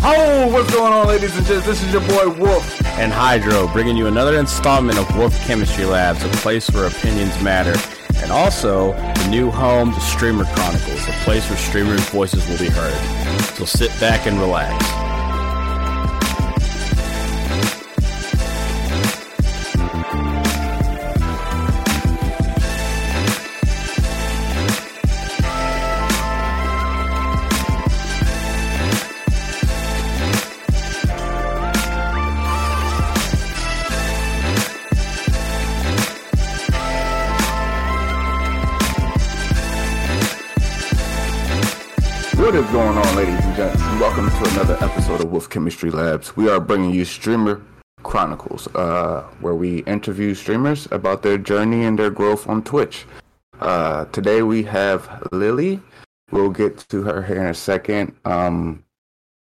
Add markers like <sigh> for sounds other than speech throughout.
Oh, what's going on, ladies and gents? This is your boy Wolf. and Hydro, bringing you another installment of Wolf Chemistry Labs, a place where opinions matter, and also the new home to Streamer Chronicles, a place where streamers' voices will be heard. So sit back and relax. Is going on, ladies and gents? Welcome to another episode of Wolf Chemistry Labs. We are bringing you Streamer Chronicles, uh, where we interview streamers about their journey and their growth on Twitch. Uh, today we have Lily. We'll get to her here in a second. Um,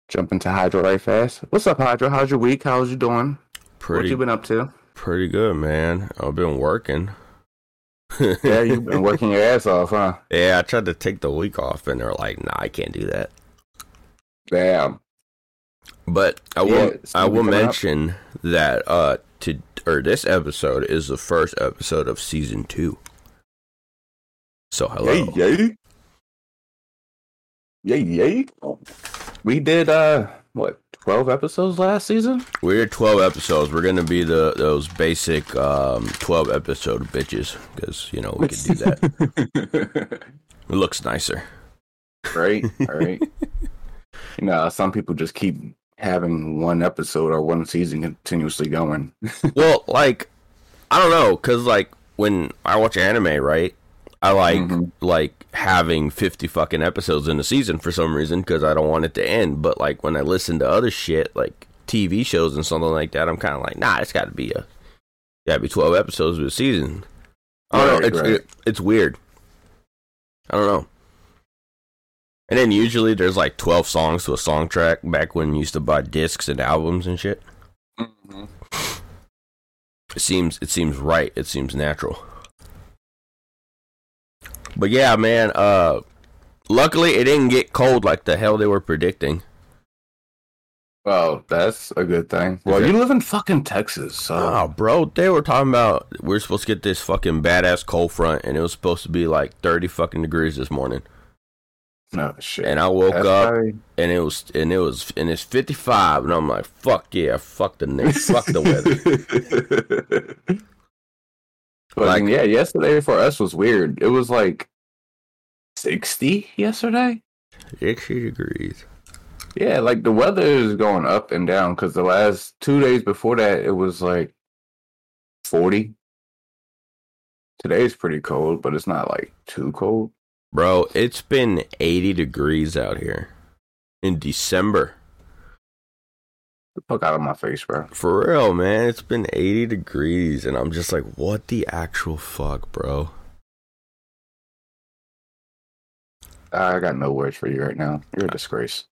jump into Hydro right fast. What's up, Hydro? How's your week? How's you doing? Pretty. What you been up to? pretty good, man. I've been working. <laughs> Yeah, you've been working your ass off, huh? yeah, I tried to take the week off, and they're like, "Nah, I can't do that." Damn. But I Yeah, will I will coming up. mention that uh to or this episode is the first episode of season two. So hello. Yay, yay. Yay, yay. We did, uh, what, 12 episodes last season? We're at twelve episodes. We're gonna be the those basic um twelve episode bitches because you know we can do that. <laughs> It looks nicer. right, right. you know, some people just keep having one episode or one season continuously going. <laughs> well, like I don't know, cause like when I watch anime, right? I like Mhm. like having fifty fucking episodes in a season for some reason because I don't want it to end. But like when I listen to other shit like TV shows and something like that, I'm kind of like, nah, it's got to be a got to be twelve episodes of a season. I don't know. It's right. it, it's weird. I don't know. And then usually there's like twelve songs to a song track back when you used to buy discs and albums and shit. Mhm. It seems it seems right. It seems natural. But yeah, man. Uh, luckily it didn't get cold like the hell they were predicting. Well, that's a good thing. Well, you live in fucking Texas, so. Oh, bro, they were talking about we're supposed to get this fucking badass cold front, and it was supposed to be like thirty fucking degrees this morning. No, shit. And I woke That's up probably- and it was and it was and it's fifty five, and I'm like, fuck yeah, fuck the next, fuck the weather. <laughs> but Like- yeah, yesterday for us was weird. It was like 60 yesterday. Sixty degrees. Yeah, like the weather is going up and down because the last two days before that it was like 40. Today's pretty cold, but it's not like too cold. Bro, it's been 80 degrees out here in December. Fuck out of my face, bro. For real, man. It's been 80 degrees, and I'm just like, what the actual fuck, bro? I got no words for you right now. You're a disgrace.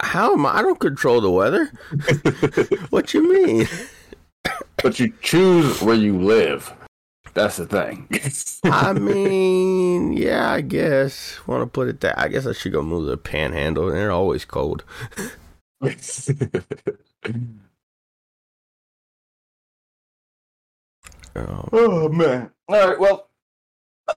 How am I? I don't control the weather. <laughs> What you mean? but you choose where you live. That's the thing. <laughs> I <laughs> mean, yeah, I guess. Want to put it that? I guess I should go move to the panhandle. and They're always cold. Oh, Oh man. All right. Well,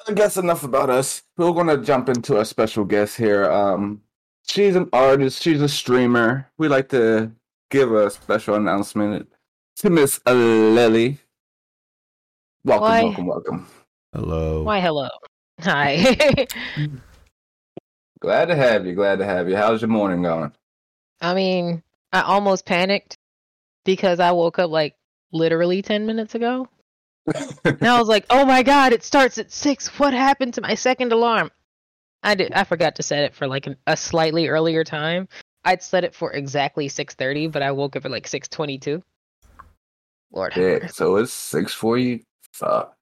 I guess enough about us. We're gonna jump into a special guest here. Um, she's an artist. She's a streamer. We like to give a special announcement to Miss Lily. Welcome, Why? welcome, welcome. hello. Why, hello. Hi. <laughs> Glad to have you. Glad to have you. How's your morning going? I mean, I almost panicked because I woke up like literally 10 minutes ago. And I was like, oh my God, it starts at 6. What happened to my second alarm? I did. I forgot to set it for like an, a slightly earlier time. I'd set it for exactly 6:30, but I woke up at like 6:22. Lord have yeah. So it's six for. Fuck.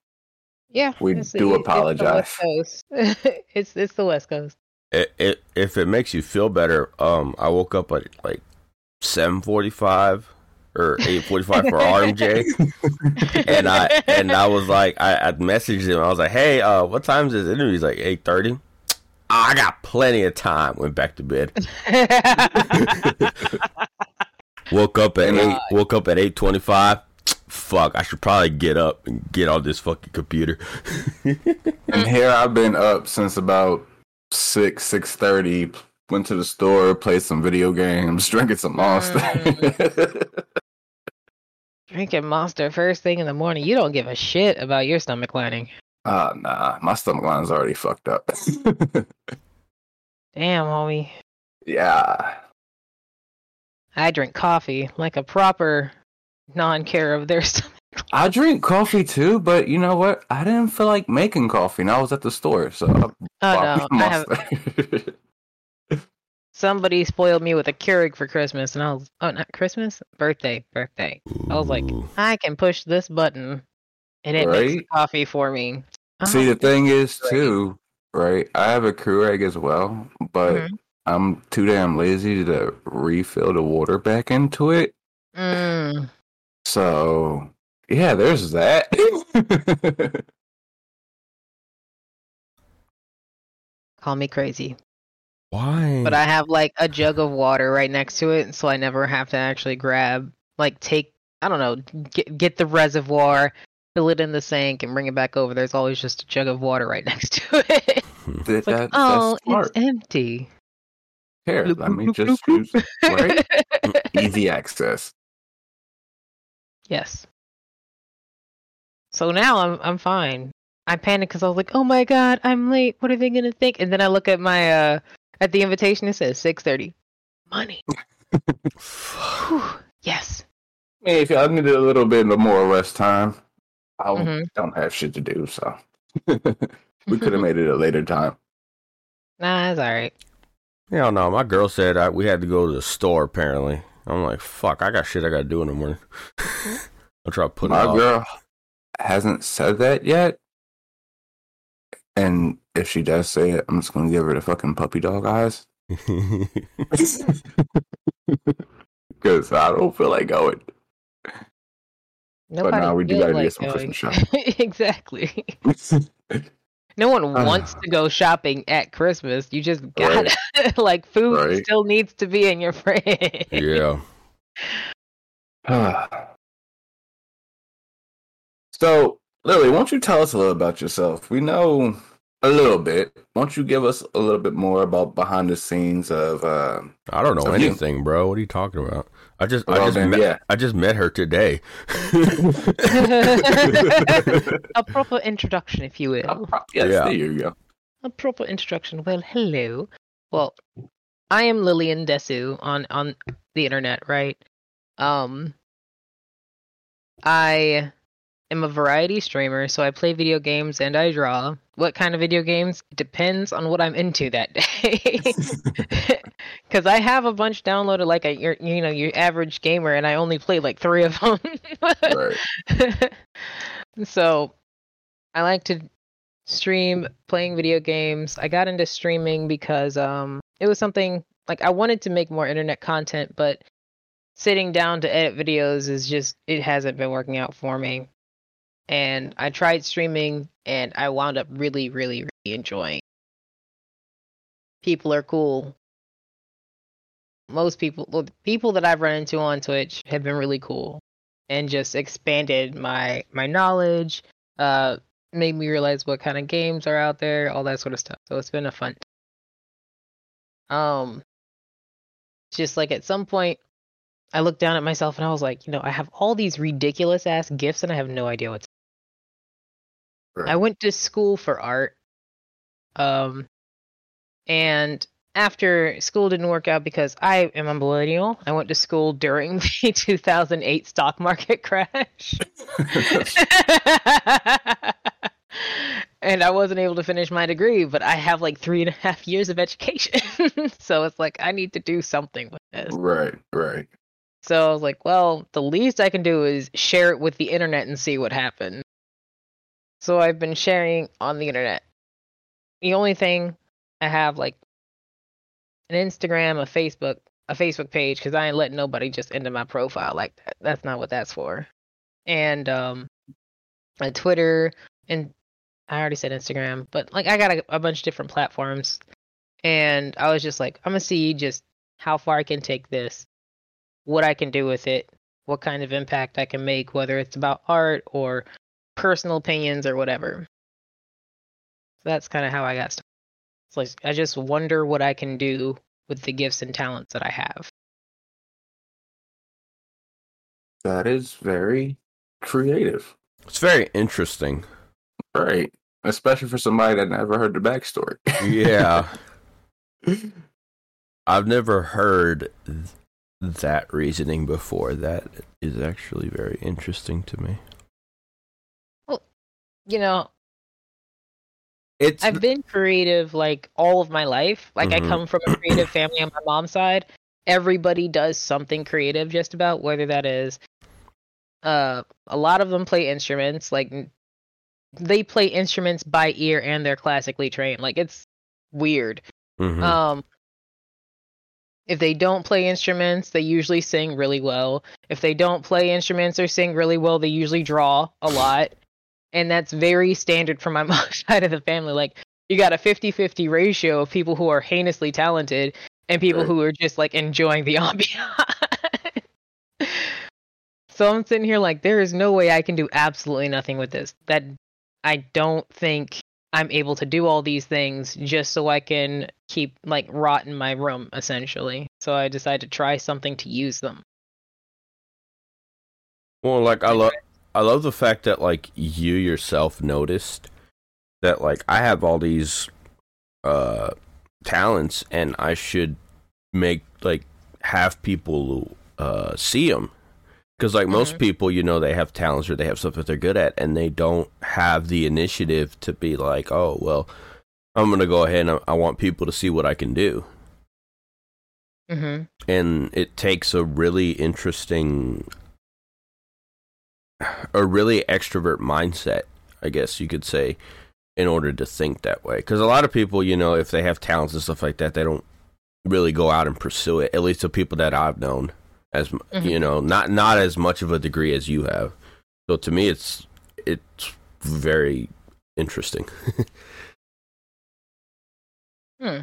Yeah, We it's- do it- it's the apologize. West Coast. <laughs> it's it's the West Coast. It, it, if it makes you feel better, um, I woke up at like seven forty-five or eight forty-five for RMJ, <laughs> and I and I was like, I, I messaged him. I was like, hey, uh, what time is this interview? He's like eight thirty. I got plenty of time. Went back to bed. <laughs> woke up at eight. Woke up at eight twenty-five. Fuck, I should probably get up and get on this fucking computer. <laughs> and here I've been up since about six six thirty. Went to the store, played some video games, <laughs> drinking some Monster. Mm. <laughs> Drinking Monster first thing in the morning. You don't give a shit about your stomach lining. Ah, nah, my stomach line's already fucked up. <laughs> Damn, homie. yeah, I drink coffee like a proper non-care of their stomach. I drink coffee too, but you know what? I didn't feel like making coffee, and I was at the store, so I Oh no, I have. Somebody spoiled me with a Keurig for Christmas, and I was oh not Christmas, birthday, birthday. I was like, I can push this button, and it makes coffee for me. See, Oh, the thing is Right. too, right? I have a Keurig as well, but Mhm. I'm too damn lazy to refill the water back into it. mm, So yeah, there's that. <laughs> call me crazy, Why? but I have like a jug of water right next to it, so I never have to actually grab, like, take I don't know, get get the reservoir, fill it in the sink, and bring it back over. There's always just a jug of water right <laughs> next to it. That- like, that- oh, smart. it's empty. Here, Bloop, let me bloop, just bloop, use right? <laughs> easy access. Yes. So now I'm I'm fine. I panicked because I was like, "Oh my god, I'm late. What are they gonna think?" And then I look at my uh at the invitation. It says six thirty. Money. <laughs> Whew. Yes. Hey, if y'all needed a little bit of more rest time, I Mhm. don't have shit to do, so <laughs> we could have made it a later time. Nah, it's all right. Hell no. My girl said I, we had to go to the store. Apparently, I'm like, fuck. I got shit I got to do in the morning. <laughs> I'll try putting My it off. girl hasn't said that yet, and if she does say it, I'm just gonna give her the fucking puppy dog eyes <laughs> because I don't feel like going. Nobody now we do gotta like get some going. Christmas shopping. <laughs> exactly. <laughs> No one Ah. wants to go shopping at Christmas. You just gotta like food Right. still needs to be in your fridge. yeah. <sighs> so, Lily, why don't you tell us a little about yourself? We know a little bit. Why don't you give us a little bit more about behind the scenes of? Uh, I don't know So you- anything, bro. What are you talking about? I just, I just, then, met, yeah. I just met her today. <laughs> <laughs> a proper introduction, if you will. yes, Yeah. there you go. A proper introduction. Well, hello. Well, I am Lillian Desu on on the internet, right? Um, I am a variety streamer, so I play video games and I draw. What kind of video games? Depends on what I'm into that day. <laughs> <laughs> Because I have a bunch downloaded, like a your you know your average gamer, and I only play like three of them. Right. <laughs> so I like to stream playing video games. I got into streaming because um it was something like I wanted to make more internet content, but sitting down to edit videos is just it hasn't been working out for me. And I tried streaming and I wound up really really really enjoying. People are cool. Most people well, people that I've run into on Twitch have been really cool and just expanded my my knowledge uh made me realize what kind of games are out there all that sort of stuff so it's been a fun um just like at some point i looked down at myself and i was like you know i have all these ridiculous ass gifts and i have no idea what to Right. i went to school for art um and after school didn't work out because I am a millennial, I went to school during <laughs> the 2008 stock market crash. and I wasn't able to finish my degree, but I have like three and a half years of education. <laughs> so it's like, I need to do something with this. right, right. So I was like, well, the least I can do is share it with the internet and see what happens. So I've been sharing on the internet. The only thing I have like an Instagram, a Facebook, a Facebook page because I ain't letting nobody just into my profile like that. That's not what that's for. And um, a Twitter and I already said Instagram, but like I got a, a bunch of different platforms And I was just like, I'm gonna see just how far I can take this, what I can do with it, what kind of impact I can make, whether it's about art or personal opinions or whatever. So that's kind of how I got started. It's like I just wonder what I can do with the gifts and talents that I have. That is very creative. It's very interesting. Right. Especially for somebody that never heard the backstory. Yeah. <laughs> I've never heard th- that reasoning before. That is actually very interesting to me. You know, It's I've been creative like all of my life. Like Mhm. I come from a creative family on my mom's side. Everybody does something creative just about whether that is uh a lot of them play instruments like they play instruments by ear and they're classically trained. Like it's weird. Mhm. Um if they don't play instruments, they usually sing really well. If they don't play instruments or sing really well, they usually draw a lot. And that's very standard for my <laughs> mom's side of the family. Like you got a 50-50 ratio of people who are heinously talented and people Right. who are just like enjoying the <laughs> ambiance. <laughs> so I'm sitting here like there is no way I can do absolutely nothing with this. That I don't think I'm able to do all these things just so I can keep like rot in my room essentially. So I decided to try something to use them. Well, like I love, I love the fact that like you yourself noticed that like I have all these uh talents and I should make like have people uh see them because like most Mhm. people, you know, they have talents or they have stuff that they're good at, and they don't have the initiative to be like, oh well, I'm gonna go ahead and I, I want people to see what I can do Mhm. and it takes a really interesting a really extrovert mindset i guess you could say in order to think that way because a lot of people you know if they have talents and stuff like that they don't really go out and pursue it at least the people that i've known as m Mhm. you know not not as much of a degree as you have so to me it's it's very interesting <laughs> Hmm.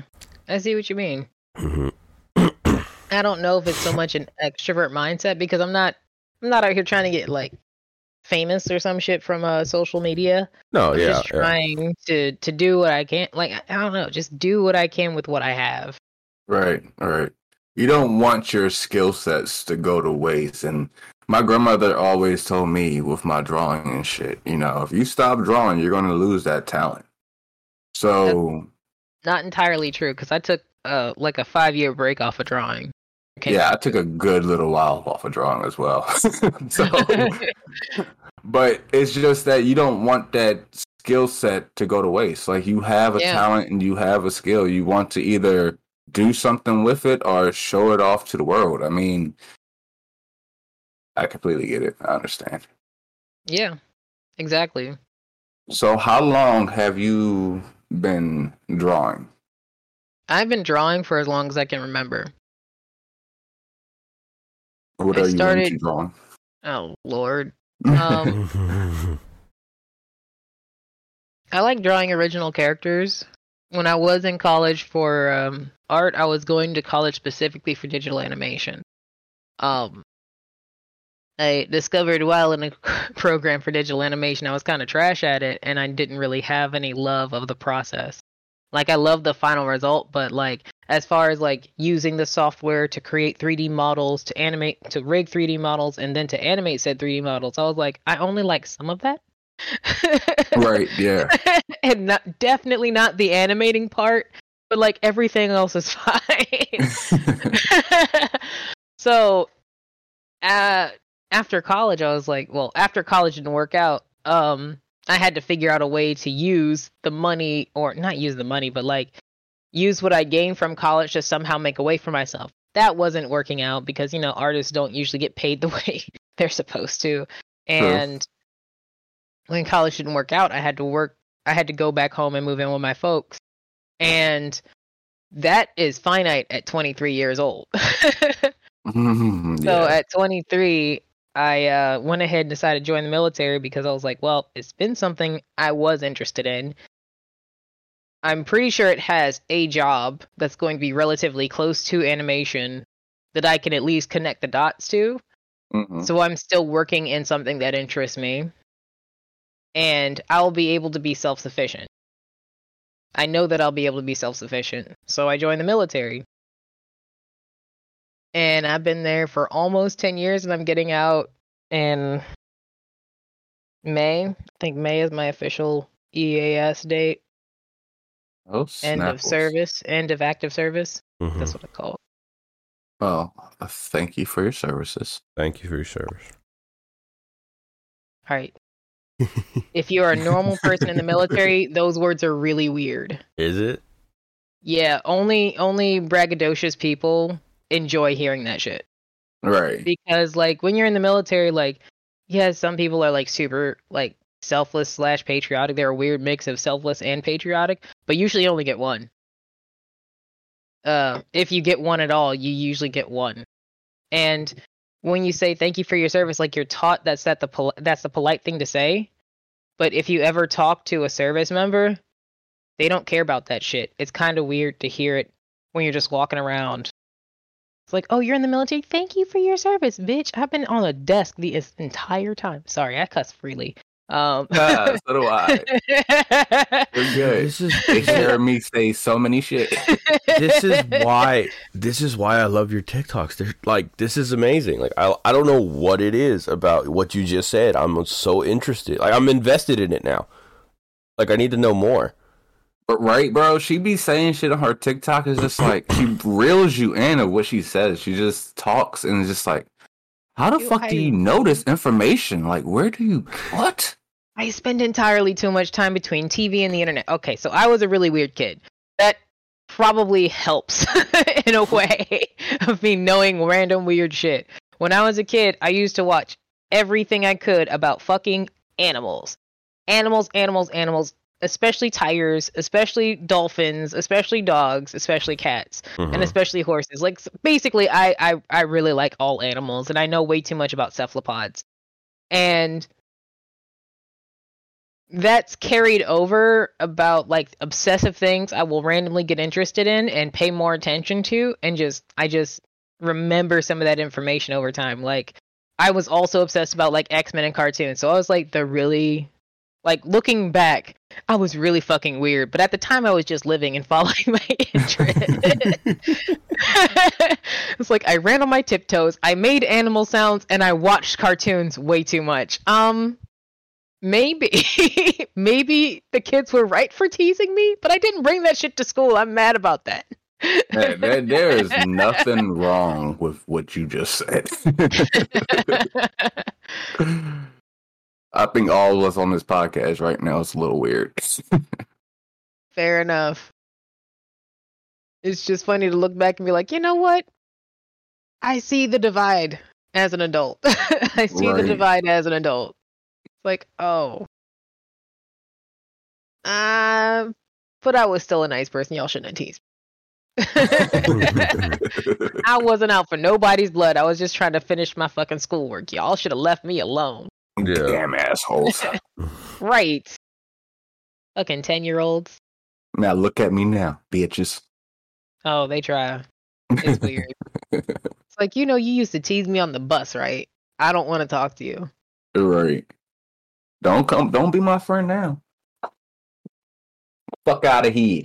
I see what you mean. Mhm. I don't know if it's so much an extrovert mindset because I'm not I'm not out here trying to get like famous or some shit from uh social media. no I'm yeah, just yeah. trying to to do what I can. Like I don't know, just do what I can with what I have. Right, right. You don't want your skill sets to go to waste. And my grandmother always told me with my drawing and shit, you know, if you stop drawing, you're going to lose that talent. So, Not entirely true because I took uh like a five year break off of drawing. Okay. yeah, I took a good little while off of drawing as well. <laughs> so, <laughs> <laughs> but it's just that you don't want that skill set to go to waste. Like you have a Yeah. talent and you have a skill. You want to either do something with it or show it off to the world. I mean, I completely get it. I understand. yeah. Exactly. So, how long have you been drawing? I've been drawing for as long as I can remember. What I are you started- into drawing? Oh lord. Um <laughs> I like drawing original characters. When I was in college for um, art, I was going to college specifically for digital animation. Um, I discovered while in a <laughs> program for digital animation, I was kind of trash at it, and I didn't really have any love of the process. Like I love the final result, but like as far as like using the software to create 3D models, to animate, to rig 3D models, and then to animate said 3D models, I was like, I only like some of that. <laughs> right, yeah. <laughs> and not definitely not the animating part, but like everything else is <laughs> fine. so, uh, after college, I was like, well, after college didn't work out, um, I had to figure out a way to use the money, or not use the money, but like use what I gained from college to somehow make a way for myself. That wasn't working out because you know artists don't usually get paid <laughs> the way they're supposed to, and when college didn't work out, I had to work. I had to go back home and move in with my folks, and that is finite at 23 years old. <laughs> yeah. So at 23, I uh, went ahead and decided to join the military because I was like, well, it's been something I was interested in. I'm pretty sure it has a job that's going to be relatively close to animation that I can at least connect the dots to. Mhm. So I'm still working in something that interests me. And I'll be able to be self sufficient. I know that I'll be able to be self sufficient. So I joined the military. And I've been there for almost 10 years and I'm getting out in May. I think May is my official EAS date. Oh, End of service. End of active service. Mhm. That's what I call it. Well, uh, thank you for your services. Thank you for your service. All right. <laughs> If you're a normal person in the military, those words are really weird. Is it? Yeah, only only braggadocious people enjoy hearing that shit. Right. Because like when you're in the military, like yeah, some people are like super like selfless slash patriotic. They're a weird mix of selfless and patriotic, but usually you only get one. Uh, if you get one at all, you usually get one. And when you say thank you for your service, like you're taught that's that the pol- that's the polite thing to say. But if you ever talk to a service member, they don't care about that shit. It's kind of weird to hear it when you're just walking around. It's like, oh, you're in the military. Thank you for your service, bitch. I've been on a desk the entire time. Sorry, I cuss freely. Um, <laughs> Ah, so do I. <laughs> We're good. This is They hear me say so many shit. this is <laughs> why this is why I love your TikToks. They're like this is amazing. Like I I don't know what it is about what you just said. I'm so interested. Like I'm invested in it now. Like I need to know more. But right, bro, she be saying shit on her TikTok. It's just like she reels you in of what she says. She just talks and it's just like, how the Yo, fuck do you know this information? Like, where do you what? I spend entirely too much time between TV and the internet. Okay, so I was a really weird kid. That probably helps <laughs> in a way of me knowing random weird shit. When I was a kid, I used to watch everything I could about fucking animals. Animals, animals, animals, especially tigers, especially dolphins, especially dogs, especially cats, and Mhm. especially horses. Like basically I, I I really like all animals and I know way too much about cephalopods. And that's carried over about like obsessive things I will randomly get interested in and pay more attention to and just I just remember some of that information over time. Like I was also obsessed about like X-Men and cartoons. So I was like the really like looking back, I was really fucking weird, but at the time I was just living and <laughs> following my interest. <laughs> it's like I ran on my tiptoes, I made animal sounds and I watched cartoons way too much. Um maybe <laughs> maybe the kids were right for teasing me, but I didn't bring that shit to school. I'm mad about that. Hey, there, there is <laughs> nothing wrong with what you just said. <laughs> I think all of us on this podcast right now is a little weird. Fair enough. It's just funny to look back and be like, you know what? I see the divide as an adult. I see the divide as an adult. It's like, oh. Uh, but I was still a nice person. Y'all shouldn't have teased. me. <laughs> <laughs> I wasn't out for nobody's blood. I was just trying to finish my fucking schoolwork. Y'all should have left me alone. Yeah. Damn assholes. <laughs> Right. Fucking 10 year olds. Now look at me now, bitches. Oh, they try. It's weird. It's like, you know, you used to tease me on the bus, right? I don't want to talk to you. right. Don't come. Don't be my friend now. Fuck out of here.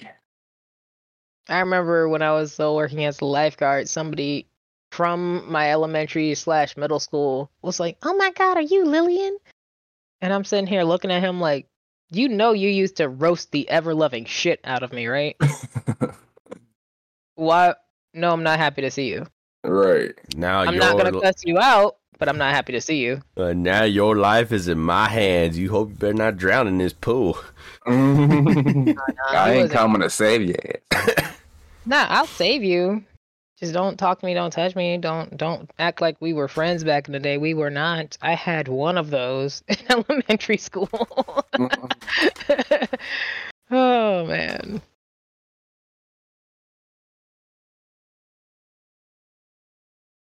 I remember when I was still working as a lifeguard, somebody from my elementary slash middle school was like, "Oh my god, are you Lillian?" And I'm sitting here looking at him like, "You know, you used to roast the ever loving shit out of me, right? <laughs> Why? No, I'm not happy to see you. right. Now I'm your not gonna cuss you out, but I'm not happy to see you." uh, now your life is in my hands. You hope you better not drown in this pool. <laughs> I ain't coming to save you. <laughs> Nah, I'll save you. Just don't talk to me, don't touch me, don't don't act like we were friends back in the day. We were not. I had one of those <laughs> in elementary school. oh man.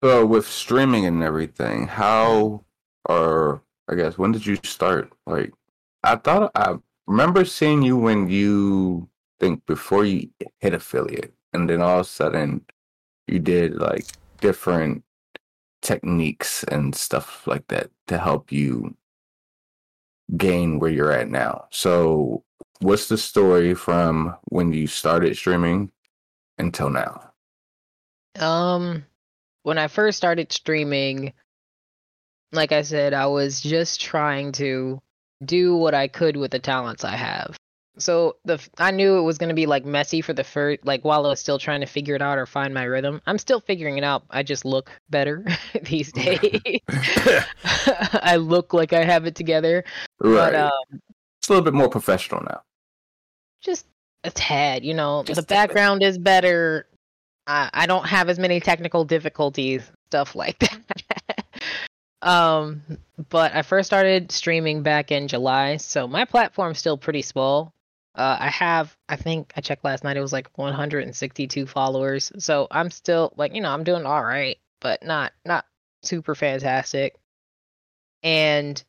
So with streaming and everything, how or I guess when did you start? Like I thought I remember seeing you when you think before you hit affiliate, and then all of a sudden you did like different techniques and stuff like that to help you gain where you're at now. So, what's the story from when you started streaming until now? Um, when I first started streaming, like I said, I was just trying to do what I could with the talents I have. So the I knew it was gonna be like messy for the first like while I was still trying to figure it out or find my rhythm. I'm still figuring it out. I just look better <laughs> these days. <laughs> <laughs> I look like I have it together. Right. But um it's a little bit more professional now. just a tad, you know. Just the background is better. I, don't have as many technical difficulties, stuff like <laughs> that. um, but I first started streaming back in July, so my platform's still pretty small. Uh, I have, I think I checked last night, it was like 162 followers. So I'm still like, you know, I'm doing all right, but not not super fantastic. And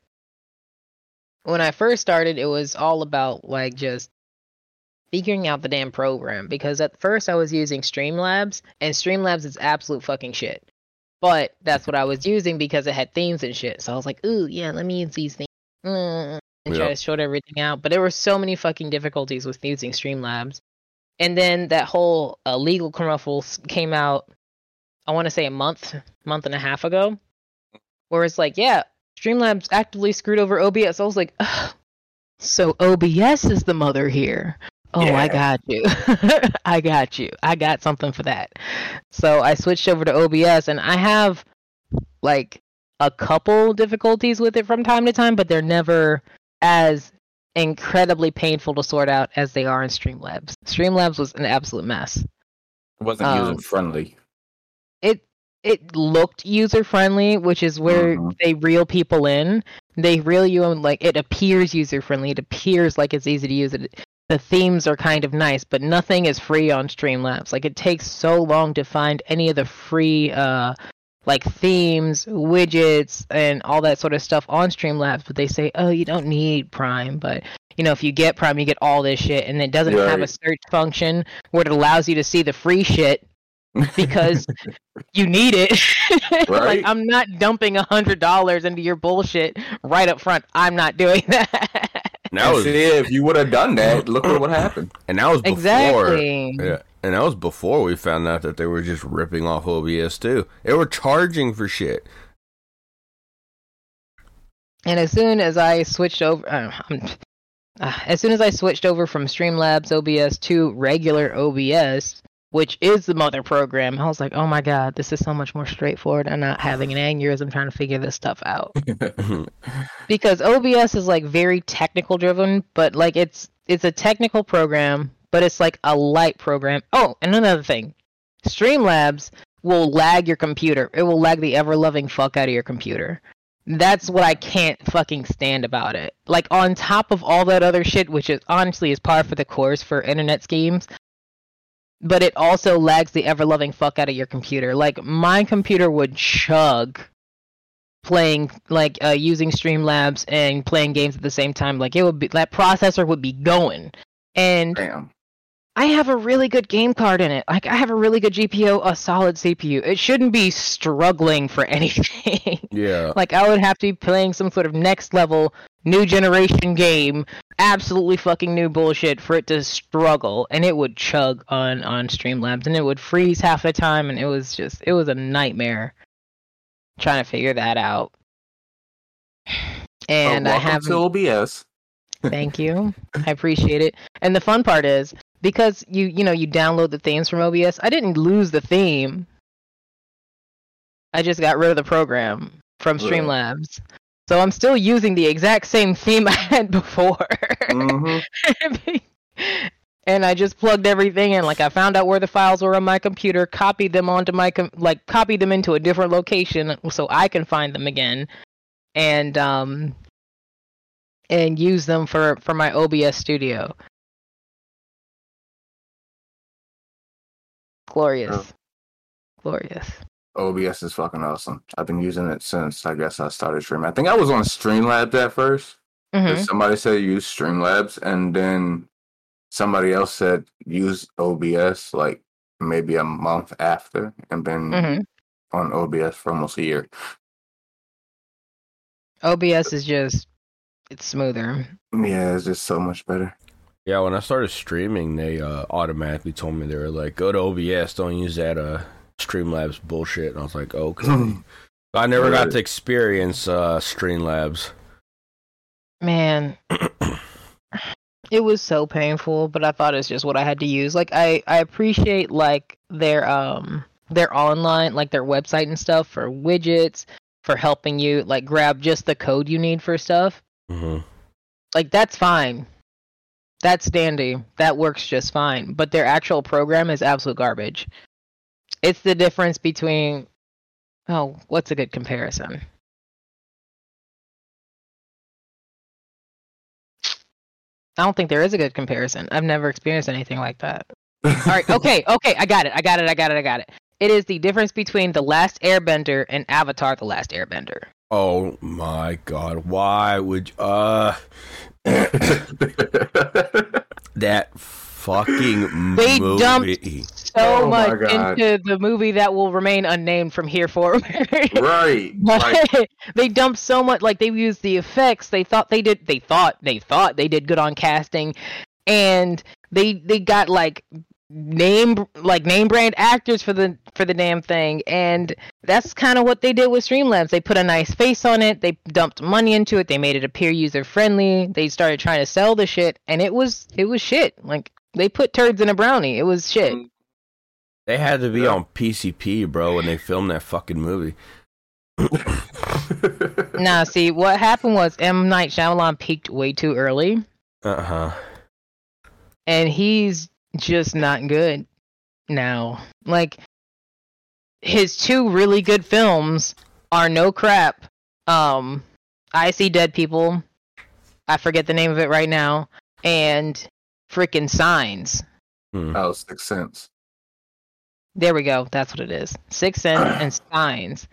when I first started, it was all about like just figuring out the damn program because at first I was using Streamlabs and Streamlabs is absolute fucking shit. But that's what I was using because it had themes and shit. So I was like, ooh, yeah, let me use these things. Mm, and try to sort everything out. But there were so many fucking difficulties with using Streamlabs. And then that whole uh, legal commercials came out, I want to say a month, month and a half ago, where it's like, yeah, Streamlabs actively screwed over OBS. I was like, Ugh. so OBS is the mother here. Oh, I got you. <laughs> I got you. I got something for that. So I switched over to OBS and I have like a couple difficulties with it from time to time, but they're never as incredibly painful to sort out as they are in Streamlabs. Streamlabs was an absolute mess. It wasn't Um, user friendly. It it looked user friendly, which is where Mhm. they reel people in. They reel you in like it appears user friendly. It appears like it's easy to use. It the themes are kind of nice, but nothing is free on Streamlabs. Like it takes so long to find any of the free uh like themes, widgets, and all that sort of stuff on Streamlabs, but they say, "Oh, you don't need Prime." But you know, if you get Prime, you get all this shit, and it doesn't have a search function where it allows you to see the free shit because <laughs> you need it. <laughs> Right. like I'm not dumping a hundred dollars into your bullshit right up front. I'm not doing <laughs> that. And that And was see, if you would have done that, look what happened. <clears throat> and that was before exactly. Yeah, and that was before we found out that they were just ripping off OBS too. They were charging for shit. And as soon as I switched over, uh, I'm, uh, as soon as I switched over from Streamlabs OBS to regular OBS, which is the mother program, I was like, oh my god, this is so much more straightforward. I'm not having an aneurysm trying to figure this stuff out. <laughs> because OBS is like very technical driven, but like it's it's a technical program, but it's like a light program. Oh, and another thing, Streamlabs will lag your computer. It will lag the ever loving fuck out of your computer. That's what I can't fucking stand about it. Like on top of all that other shit, which is honestly is par for the course for internet schemes, but it also lags the ever loving fuck out of your computer. Like my computer would chug playing like uh, using Streamlabs and playing games at the same time. Like it would be that processor would be going. And Damn. I have a really good game card in it. Like I have a really good GPU, a solid CPU. It shouldn't be struggling for <laughs> anything. Yeah. like I would have to be playing some sort of next level new generation game, absolutely fucking new bullshit for it to struggle and it would chug on on Streamlabs and it would freeze half the time and it was just it was a nightmare trying to figure that out. <sighs> And I have to OBS. Thank <laughs> you. I appreciate it. And the fun part is because you you know you download the themes from OBS. I didn't lose the theme. I just got rid of the program from. Streamlabs. So I'm still using the exact same theme <laughs> I had before. Mhm. <laughs> and I just plugged everything in. Like I found out where the files were on my computer, copied them onto my com- like copied them into a different location so I can find them again, and um, and use them for for my OBS studio. Glorious, Oh. glorious. OBS is fucking awesome. I've been using it since I guess I started streaming. I think I was on Streamlabs at 1st Mhm. Somebody said use Streamlabs, and then somebody else said use OBS like maybe a month after, and been hmm on OBS for almost a year. OBS is just it's smoother. Yeah, it's just so much better. Yeah, when I started streaming, they uh, automatically told me they were like, "Go to OBS, don't use that uh, Streamlabs bullshit." And I was like, "Okay." <laughs> I never got to experience uh, Streamlabs. Man, <clears throat> it was so painful, but I thought it's just what I had to use. Like I I appreciate like their um their online like their website and stuff for widgets for helping you like grab just the code you need for stuff. hmm Like that's fine. That's dandy. That works just fine. But their actual program is absolute garbage. It's the difference between oh, what's a good comparison? I don't think there is a good comparison. I've never experienced anything like that. All right, okay, <laughs> okay, I got it. I got it. I got it. I got it. It is the difference between The Last Airbender and Avatar The Last Airbender. Oh my god, why would you, uh <laughs> that fucking They movie? dumped so Oh much into the movie that will remain unnamed from here forward. <laughs> right. Like, they dumped so much like they used the effects they thought they did they thought they thought they did good on casting and they they got like name like name brand actors for the for the damn thing. And that's kind of what they did with streamlabs. They put a nice face on it. They dumped money into it. They made it appear user friendly they started trying to sell the shit and it was it was shit. Like they put turds in a brownie. It was shit. They had to be on PCP, bro, when they filmed that fucking movie. <laughs> Nah, see, what happened was M. Night Shyamalan peaked way too early, Uh huh. and he's just not good now. Like his two really good films are No Crap, um, I See Dead People. I forget the name of it right now, and freaking Signs. oh, Sixth Sense. There we go. That's what it is. Sixth Sense <clears throat> and Signs.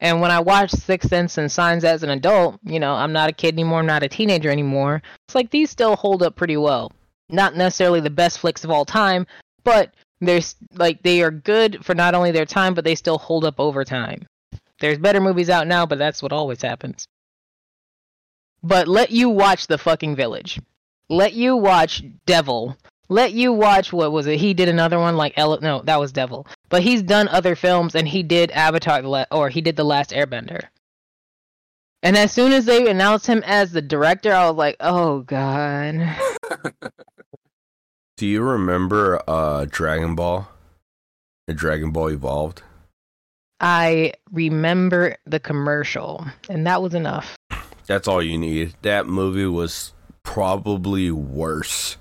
And when I watched Sixth Sense and Signs as an adult, you know, I'm not a kid anymore. I'm not a teenager anymore. It's like these still hold up pretty well. Not necessarily the best flicks of all time, but there's like they are good for not only their time, but they still hold up over time. There's better movies out now, but that's what always happens. But let you watch The Fucking Village. Let you watch Devil. Let you watch what was it? He did another one like Ele- no, that was Devil. But he's done other films and he did Avatar or he did The Last Airbender. And as soon as they announced him as the director, I was like, "Oh god." <laughs> Do you remember uh Dragon Ball? The Dragon Ball Evolved? I remember the commercial, and that was enough. That's all you need. That movie was probably worse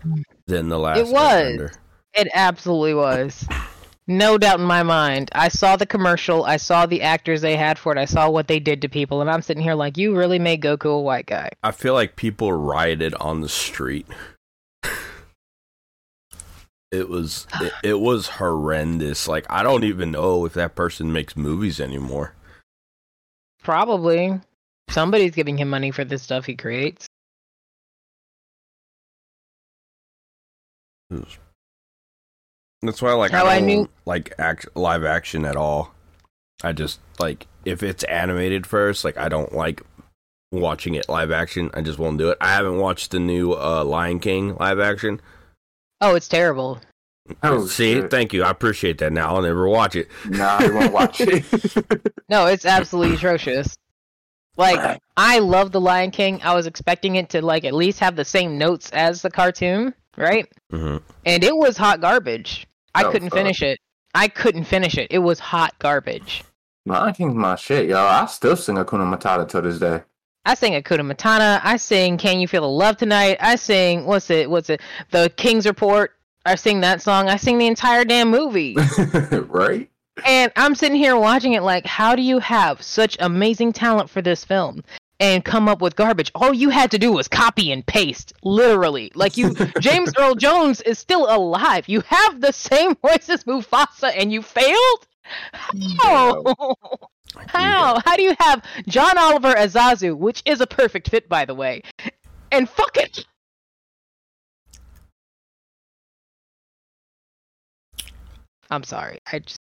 than the last one. It was. Airbender. It absolutely was. No doubt in my mind. I saw the commercial, I saw the actors they had for it, I saw what they did to people, and I'm sitting here like, "You really made Goku a white guy." I feel like people rioted on the street. It was it, it was horrendous. Like I don't even know if that person makes movies anymore. Probably. Somebody's giving him money for the stuff he creates. That's why like How I I don't knew- like act live action at all. I just like if it's animated first, like I don't like watching it live action. I just won't do it. I haven't watched the new uh Lion King live action. Oh, it's terrible. Oh, See, shit. thank you. I appreciate that. Now I'll never watch it. <laughs> Nah, I won't watch it. <laughs> No, it's absolutely atrocious. Like, I love The Lion King. I was expecting it to like at least have the same notes as the cartoon, right? hmm And it was hot garbage. I Oh, couldn't fuck. finish it. I couldn't finish it. It was hot garbage. Lion King's my shit, y'all. I still sing Akuna Matata to this day. I sing Akuta Matana. I sing Can You Feel the Love Tonight. I sing what's it? What's it? The King's Report. I sing that song. I sing the entire damn movie. <laughs> right? And I'm sitting here watching it like, how do you have such amazing talent for this film and come up with garbage? All you had to do was copy and paste, literally. Like you, <laughs> James Earl Jones is still alive. You have the same <laughs> voice as Mufasa, and you failed. How? How? How do you have John Oliver as Zazu, which is a perfect fit, by the way, and fuck it? I'm sorry. I just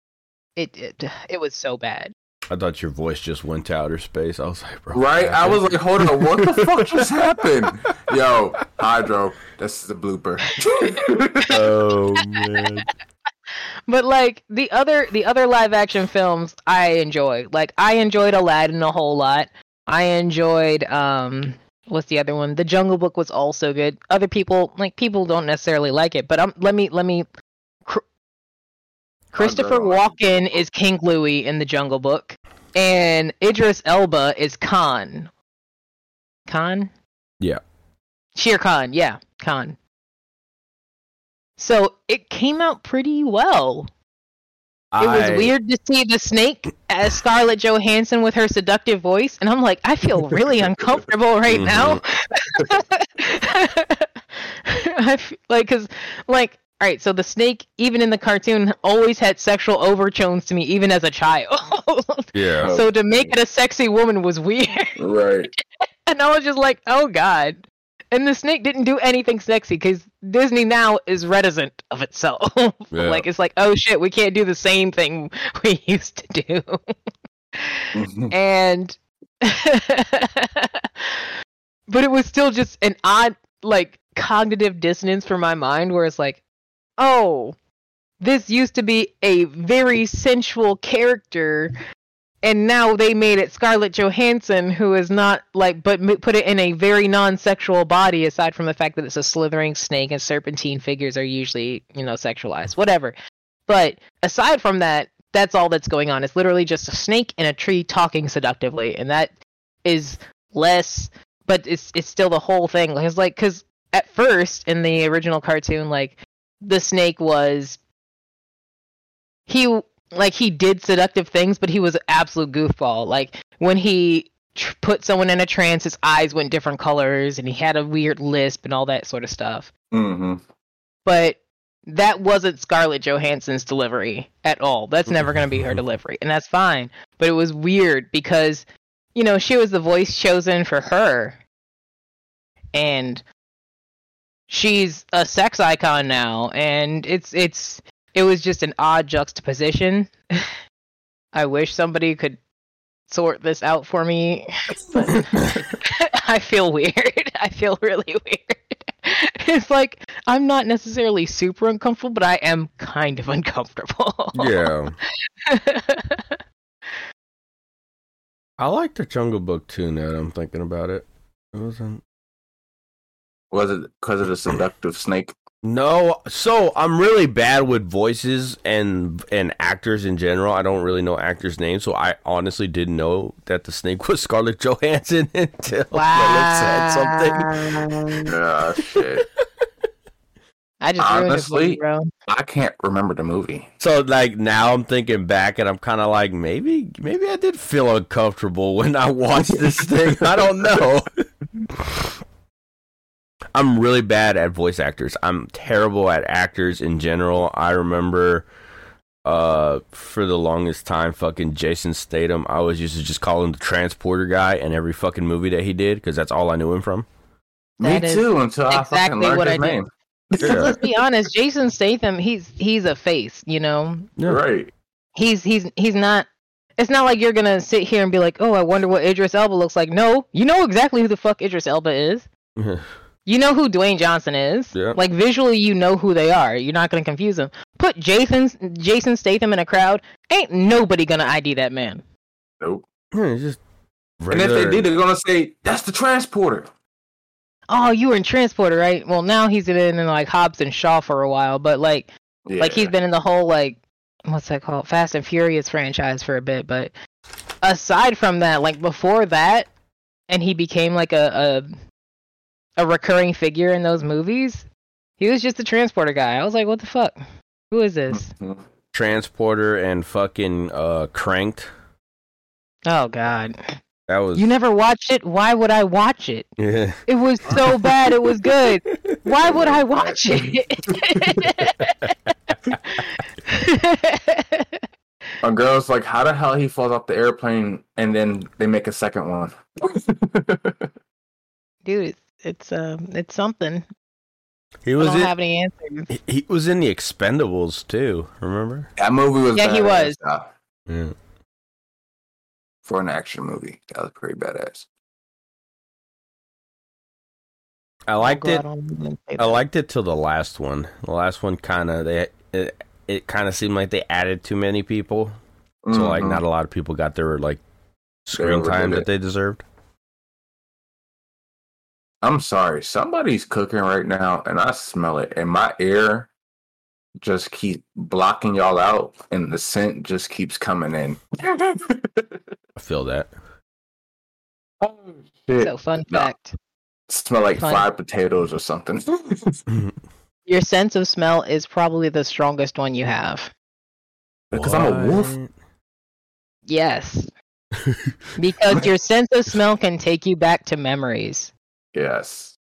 it it it was so bad. I thought your voice just went to outer space. I was like, bro. Right? I was like, hold on, what the fuck <laughs> just happened? Yo, Hydro, this is a blooper. <laughs> oh man. But like the other the other live action films I enjoy. Like I enjoyed Aladdin a whole lot. I enjoyed um what's the other one? The Jungle Book was also good. Other people like people don't necessarily like it, but um let me let me Cr- Christopher. Walken is King Louis in the Jungle Book and Idris Elba is Khan. Khan? Yeah. Shere Khan, yeah, Khan. So it came out pretty well. It was weird to see the snake as Scarlett Johansson with her seductive voice, and I'm like, I feel really uncomfortable right mm-hmm. now. <laughs> I f- like, cause like, all right, so the snake, even in the cartoon, always had sexual overtones to me, even as a child. <laughs> Yeah. so to make it a sexy woman was weird, right. <laughs> and I was just like, oh god. And the snake didn't do anything sexy because Disney now is reticent of itself. <laughs> Yeah. like it's like, oh shit, we can't do the same thing <laughs> we used to do. <laughs> and but it was still just an odd like cognitive dissonance for my mind where it's like, oh, this used to be a very sensual character and now they made it Scarlett Johansson, who is not like, but put it in a very non-sexual body. Aside from the fact that it's a slithering snake and serpentine figures are usually, you know, sexualized, whatever. But aside from that, that's all that's going on. It's literally just a snake in a tree talking seductively, and that is less. But it's it's still the whole thing. It's like because at first in the original cartoon, like the snake was he like he did seductive things, but he was an absolute goofball. Like when he tr- put someone in a trance, his eyes went different colors, and he had a weird lisp and all that sort of stuff. hmm But that wasn't Scarlett Johansson's delivery at all. That's never going to be her delivery, and that's fine. But it was weird because you know she was the voice chosen for her, and she's a sex icon now, and it's it's it was just an odd juxtaposition. <laughs> I wish somebody could sort this out for me. <laughs> I feel weird. <laughs> I feel really weird. It's like I'm not necessarily super uncomfortable, but I am kind of uncomfortable. yeah. I like the Jungle Book too. Now that I'm thinking about it, it wasn't. Was it because of the seductive snake? No, so I'm really bad with voices and and actors in general. I don't really know actors' names, so I honestly didn't know that the snake was Scarlett <laughs> Johansson until Lilith said something. Ah, shit. I just ruined it for Honestly, you, bro. I can't remember the movie. So like now I'm thinking back and I'm kind of like maybe maybe I did feel uncomfortable when I watched this thing. I don't know. <laughs> I'm really bad at voice actors. I'm terrible at actors in general. I remember uh for the longest time fucking Jason Statham, I was used to just call him the transporter guy in every fucking movie that he did because that's all I knew him from. That Me too, until I fucking exactly learned what his I name. <laughs> Because let's be honest, Jason Statham, he's he's a face, you know. Yeah. Right. He's he's he's not. It's not like you're gonna sit here and be like, oh, I wonder what Idris Elba looks like. No, you know exactly who the fuck Idris Elba is. <laughs> You know who Dwayne Johnson is. Yeah. Like visually, you know who they are. You're not gonna confuse them. Put Jason Jason Statham in a crowd, ain't nobody gonna ID that man. Nope. Yeah, he's just And if they regular- did, they're gonna say that's the transporter. Oh, you were in Transporter, right? Well, now he's been in like Hobbs and Shaw for a while, but like Yeah. like he's been in the whole like what's that called fast and furious franchise for a bit but aside from that like before that and he became like a a a, a recurring figure in those movies? He was just a transporter guy. I was like what the fuck? Who is this? Transporter and fucking uh cranked. oh god. That was you never watched it? Why would i watch it? <laughs> Yeah. it was so bad. It was good. Why would i watch it? <laughs> A girl's like, how the hell he falls off the airplane, and then they make a second one. <laughs> dude it's it's um it's something He I was don't in, have any answers. he- he was in the Expendables too. Remember? That movie was Yeah, he was. though, Yeah. for an action movie. That was pretty badass. I I'll liked it. out on a limb and say I liked it till the last one. The last one kind of they it, it kind of seemed like they added too many people, so like Mhm. not a lot of people got their like screen overdid time it. that they deserved. I'm sorry. Somebody's cooking right now, and I smell it, and my ear just keep blocking y'all out, and the scent just keeps coming in. <laughs> I feel that. oh shit! So fun No. fact: Smell like Fun. fried potatoes or something. <laughs> your sense of smell is probably the strongest one you have. Because I'm a wolf. Yes, <laughs> because your sense of smell can take you back to memories. Yes.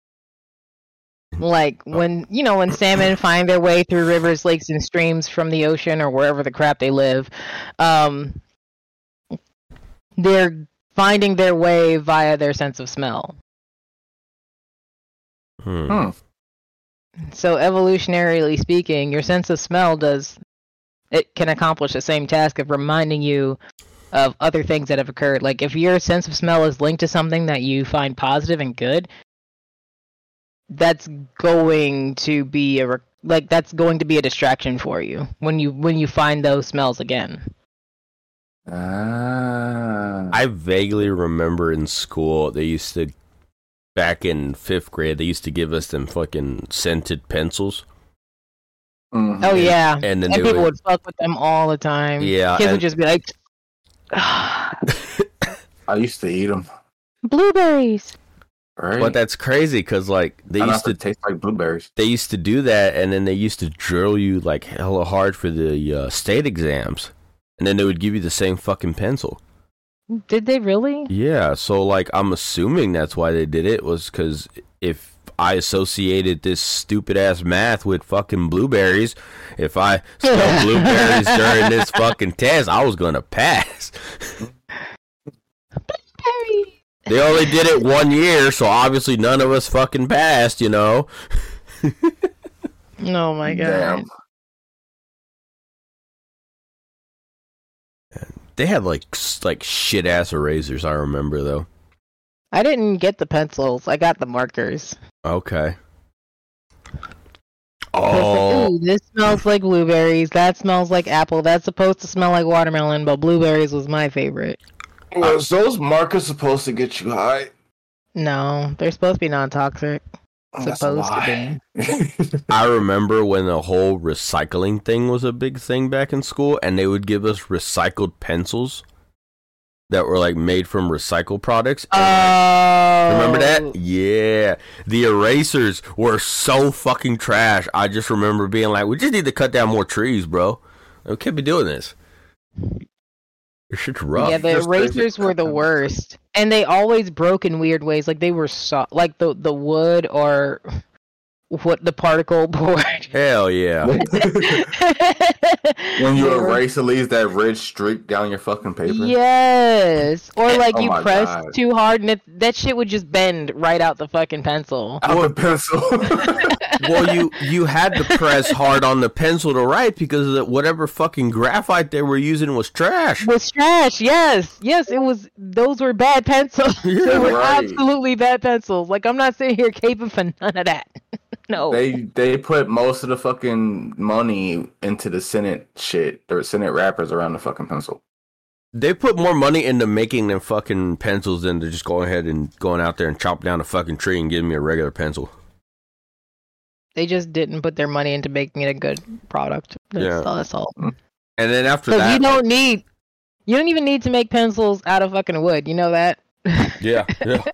Like when you know when salmon <clears throat> find their way through rivers, lakes, and streams from the ocean or wherever the crap they live, um, they're finding their way via their sense of smell. Hmm. Hmm. So evolutionarily speaking, your sense of smell does it can accomplish the same task of reminding you of other things that have occurred. Like if your sense of smell is linked to something that you find positive and good, that's going to be a re- like that's going to be a distraction for you when you when you find those smells again. Ah. I vaguely remember in school they used to back in fifth grade they used to give us them fucking scented pencils. Mhm. Oh yeah. And then And they people would, would fuck with them all the time. Yeah, Kids and- would just be like <sighs> I used to eat them. blueberries. Right. but that's crazy because like they I used to taste like blueberries. they used to do that and then they used to drill you like hella hard for the uh, state exams and then they would give you the same fucking pencil Did they really? yeah so like i'm assuming that's why they did it was because if i associated this stupid ass math with fucking blueberries if i smelled <laughs> blueberries during this fucking test i was gonna pass Blueberries. They only did it one year so obviously none of us fucking passed you know <laughs> Oh my god. Damn. they had like like shit ass erasers i remember though I didn't get the pencils. I got the markers. Okay. I was like, Oh, Ooh, this smells like blueberries. That smells like apple. That's supposed to smell like watermelon, but blueberries was my favorite. Was those markers supposed to get you high? No, they're supposed to be non-toxic. Oh, that's Supposed to lie. <laughs> I remember when the whole recycling thing was a big thing back in school, and they would give us recycled pencils that were like made from recycled products. and, like, Oh, Remember that? Oh. Yeah. The erasers were so fucking trash. I just remember being like, we just need to cut down more trees, bro. We can't be doing this. Your shit's rough. Yeah, the Just crazy. erasers were the worst, and they always broke in weird ways. Like they were so like the the wood or what the particle <laughs> board. Hell yeah. when <laughs> you erase, it leaves that red streak down your fucking paper. Yes, or <laughs> like Oh you press God. too hard and it, that shit would just bend right out the fucking pencil. Out the pencil. Well, you you had to press hard on the pencil to write because the, whatever fucking graphite they were using was trash. Was trash. Yes, yes, it was. Those were bad pencils. <laughs> they were right. absolutely bad pencils. Like I'm not sitting here caping for none of that. <laughs> no. they they put most of the fucking money into the Senate shit or Senate wrappers around the fucking pencil. They put more money into making them fucking pencils than to just go ahead and going out there and chop down a fucking tree and give me a regular pencil. They just didn't put their money into making it a good product. That's, Yeah. all, that's all. And then after that, you don't need, you don't even need to make pencils out of fucking wood. You know that. yeah, yeah. <laughs>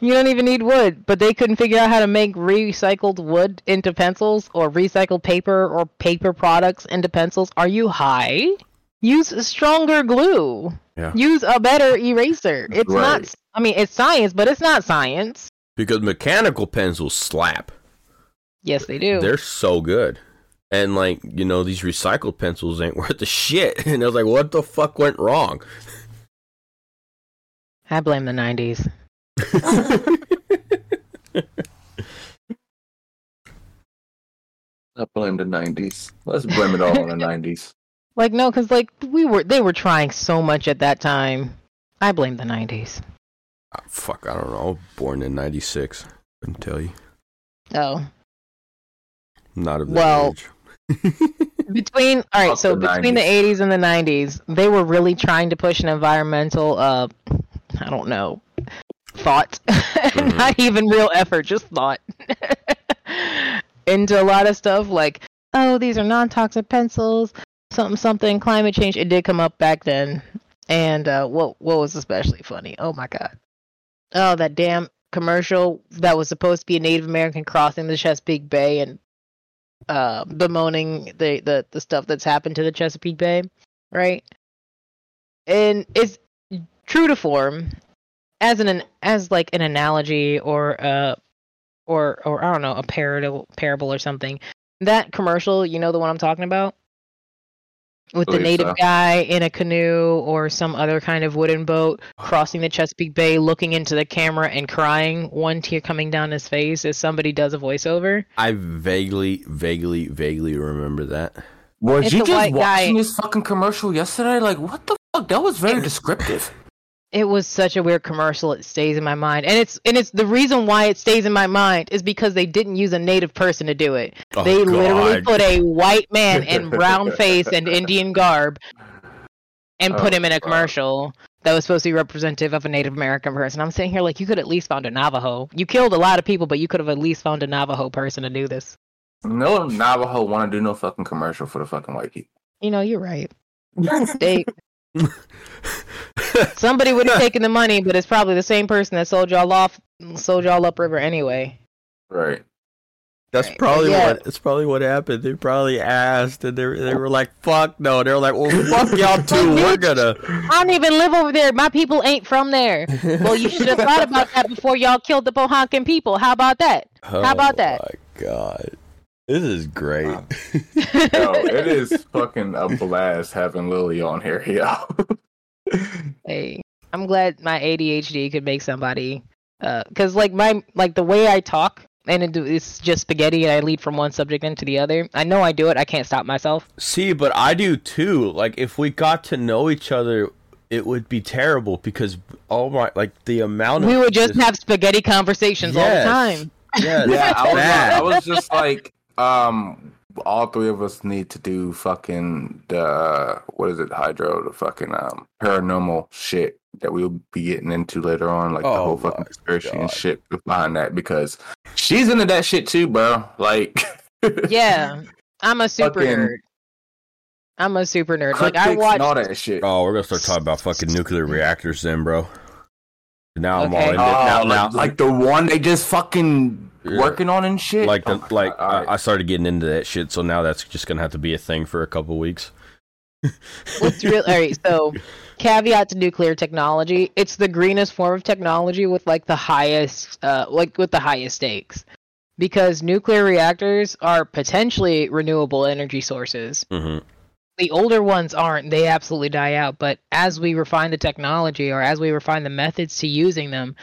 You don't even need wood, but they couldn't figure out how to make recycled wood into pencils or recycled paper or paper products into pencils. Are you high? Use stronger glue. Yeah. Use a better eraser. It's Right. not I mean, it's science, but it's not science. because mechanical pencils slap. Yes, they do. They're so good. And like, you know, these recycled pencils ain't <laughs> worth the shit. And I was like, what the fuck went wrong? I blame the 90s. <laughs> I blame the '90s. Let's blame it all on the <laughs> '90s. Like no, because like we were they were trying so much at that time. I blame the '90s. Ah, fuck, I don't know. I was born in '96. Couldn't tell you. Oh, Not of that Well, age. <laughs> <laughs> between all right, Fuck so the between the '80s and the '90s, they were really trying to push an environmental, uh, I don't know, thought, <laughs> not even real effort, just thought, into a lot of stuff like, oh, these are non-toxic pencils, something, something, climate change. It did come up back then, and uh, what what was especially funny? Oh my god, oh that damn commercial that was supposed to be a Native American crossing the Chesapeake Bay and uh, bemoaning the, the the stuff that's happened to the Chesapeake Bay, right? And it's true to form, as an as like an analogy or uh or or I don't know a parable parable or something. That commercial, you know the one I'm talking about, with the native so. guy in a canoe or some other kind of wooden boat <sighs> crossing the Chesapeake Bay, looking into the camera and crying, one tear coming down his face as somebody does a voiceover. I vaguely, vaguely, vaguely remember that. Was It's you just white guy. watching this fucking commercial yesterday? Like, what the fuck? That was very descriptive. It was such a weird commercial. It stays in my mind, and it's and it's the reason why it stays in my mind is because they didn't use a native person to do it. Oh, they literally put a white man in <laughs> brown face and Indian garb, and put Oh, him in a God. commercial that was supposed to be representative of a Native American person. I'm sitting here like you could at least found a Navajo. You killed a lot of people, but you could have at least found a Navajo person to do this. No Navajo want to do no fucking commercial for the fucking white people. You know, you're right. <laughs> They <laughs> somebody would have taken the money, but it's probably the same person that sold y'all off, sold y'all upriver anyway. Right. That's Right, probably yeah. what. That's probably what happened. They probably asked, and they they were like, "Fuck no." They were like, "Well, fuck <laughs> y'all too. We're gonna." I don't even live over there. My people ain't from there. <laughs> Well, you should have thought about that before y'all killed the Pohonkin people. How about that? How oh about that? Oh my god, this is great. Wow. Yo, it is fucking a blast having Lily on here, <laughs> yo. <laughs> Hey, I'm glad my ADHD could make somebody, uh, cause like my like the way I talk and it, it's just spaghetti and I lead from one subject into the other. I know I do it. I can't stop myself. See, but I do too. Like, if we got to know each other, it would be terrible because oh my, like the amount of We would just have spaghetti conversations all the time. Yes, yeah, I was. I was just like, um, all three of us need to do fucking the what is it, Hydro, the fucking um paranormal shit that we'll be getting into later on, like the Oh whole fucking conspiracy and shit behind that because she's into that shit too, bro. Like, <laughs> Yeah, I'm a super nerd. I'm a super nerd. Like I watch and all that shit. Oh, we're gonna start talking about fucking nuclear reactors then, bro. Now I'm all Okay. in it. Oh, Now, like, now, like the one they just fucking Yeah. working on and shit. like Oh the my like God, all right. I, I started getting into that shit, so now that's just gonna have to be a thing for a couple weeks. What's real? All right, so <laughs> caveat to nuclear technology: it's the greenest form of technology with like the highest, uh, like with the highest stakes, because nuclear reactors are potentially renewable energy sources. Mm-hmm. The older ones aren't; they absolutely die out. But as we refine the technology, or as we refine the methods to using them,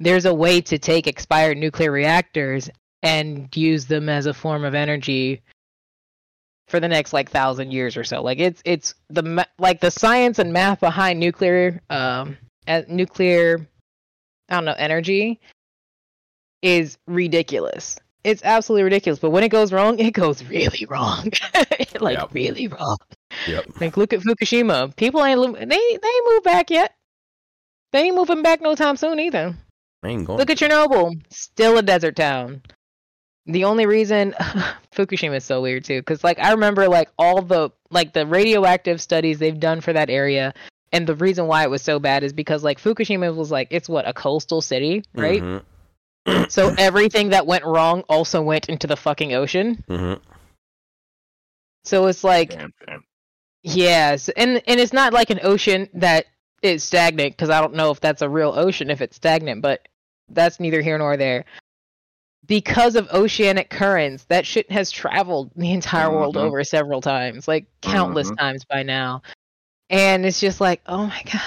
there's a way to take expired nuclear reactors and use them as a form of energy for the next like thousand years or so. Like it's it's the like the science and math behind nuclear um nuclear I don't know energy is ridiculous. It's absolutely ridiculous. But when it goes wrong, it goes really wrong. <laughs> like Yep. really wrong. Yep. Like look at Fukushima. People ain't they they ain't moved back yet. They ain't moving back no time soon either. I ain't going. Look at Chernobyl, still a desert town. The only reason <laughs> Fukushima is so weird too, because like I remember like all the like the radioactive studies they've done for that area, and the reason why it was so bad is because like Fukushima was like it's what a coastal city, right? Mhm. <clears throat> So everything that went wrong also went into the fucking ocean. Mhm. So it's like Damn, damn. Yes, and and it's not like an ocean that is stagnant because I don't know if that's a real ocean if it's stagnant, but that's neither here nor there. Because of oceanic currents, that shit has traveled the entire world Mhm. over several times, like countless Mhm. times by now. And it's just like, oh my god,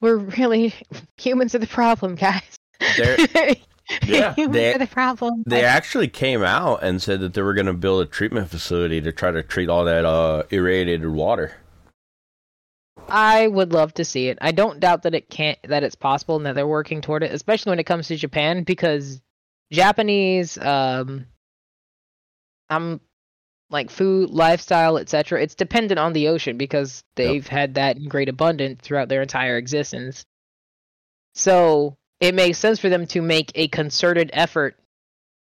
we're really <laughs> humans are the problem, guys. <laughs> Yeah, they- are the problem. They actually came out and said that they were going to build a treatment facility to try to treat all that uh, irradiated water. I would love to see it. I don't doubt that it can't that it's possible and that they're working toward it, especially when it comes to Japan because Japanese um I'm like food, lifestyle, etc. It's dependent on the ocean because they've had that in great abundance throughout their entire existence. So, it makes sense for them to make a concerted effort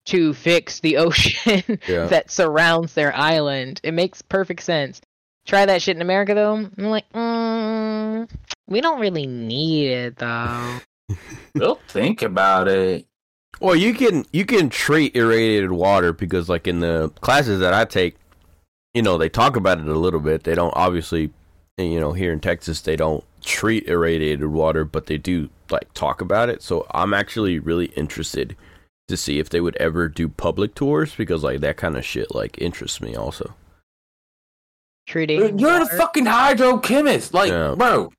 to fix the <laughs> ocean Yeah. that surrounds their island. It makes perfect sense. Try that shit in America though. I'm like, mm, we don't really need it though. <laughs> We'll think about it. Well, you can you can treat irradiated water because, like in the classes that I take, you know, they talk about it a little bit. They don't obviously, you know, here in Texas they don't treat irradiated water, but they do like talk about it. So I'm actually really interested to see if they would ever do public tours because like that kind of shit like interests me also. Treating You're the water- fucking hydrochemist. Like, Yeah. bro,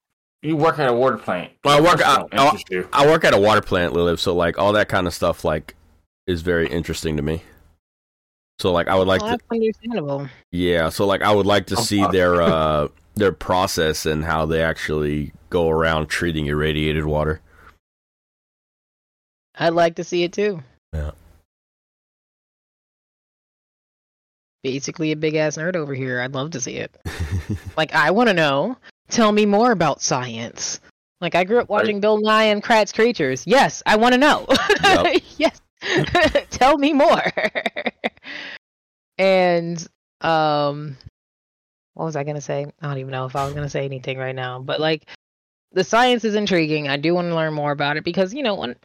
you work at a water plant. Well, I work- That's I- don't interest you. I work at a water plant, Lilith, so like all that kind of stuff like is very interesting to me. So like I would like Well, to understandable. Yeah, so like I would like to Oh, see fuck. their <laughs> uh their process and how they actually go around treating irradiated water. I'd like to see it too. Yeah. Basically a big ass nerd over here. I'd love to see it. <laughs> Like I want to know. Tell me more about science. Like I grew up watching Bill Nye and Kratts' Creatures. Yes, I want to know. Yep. <laughs> yes. <laughs> Tell me more. and um what was I going to say? I don't even know if I was going to say anything right now, but like the science is intriguing. I do want to learn more about it because you know when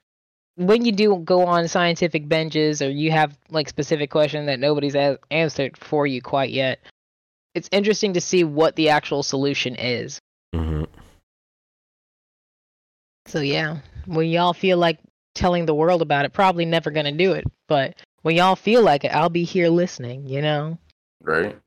when you do go on scientific benches or you have like specific question that nobody's a- answered for you quite yet, it's interesting to see what the actual solution is. hmm So yeah, when y'all feel like telling the world about it, probably never gonna do it. But when y'all feel like it, I'll be here listening. You know. Right?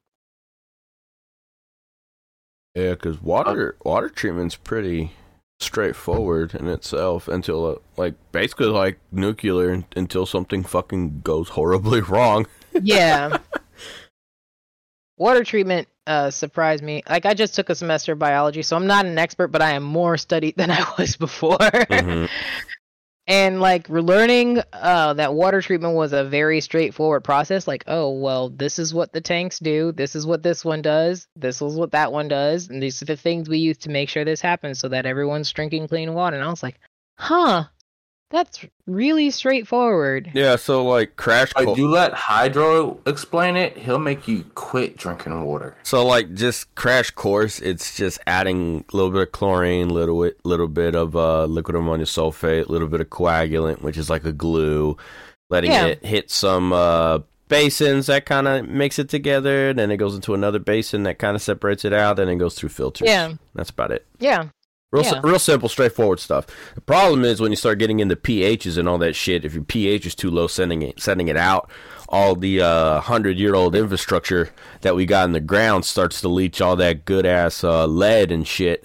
Yeah, because water water treatment's pretty straightforward in itself until uh, like basically like nuclear until something fucking goes horribly <laughs> wrong. Yeah. Water treatment uh surprised me. Like I just took a semester of biology, so I'm not an expert, but I am more studied <laughs> than I was before. Mhm. <laughs> and like we're learning uh that water treatment was a very straightforward process like oh well this is what the tanks do this is what this one does this is what that one does and these are the things we use to make sure this happens so that everyone's drinking clean water and i was like huh that's really straightforward Yeah, so like crash Like, co- you let Hydro explain it, he'll make you quit drinking water. So like just crash course, it's just adding a little bit of chlorine, little bit, little bit of uh, liquid ammonia sulfate, a little bit of coagulant, which is like a glue, letting Yeah. it hit some uh, basins that kind of mix it together. Then it goes into another basin that kind of separates it out. Then it goes through filters. Yeah. that's about it. yeah Real, Yeah. real simple, straightforward stuff. The problem is when you start getting into pHs and all that shit. If your pH is too low, sending it, sending it out, all the uh, hundred-year-old infrastructure that we got in the ground starts to leach all that good ass uh, lead and shit,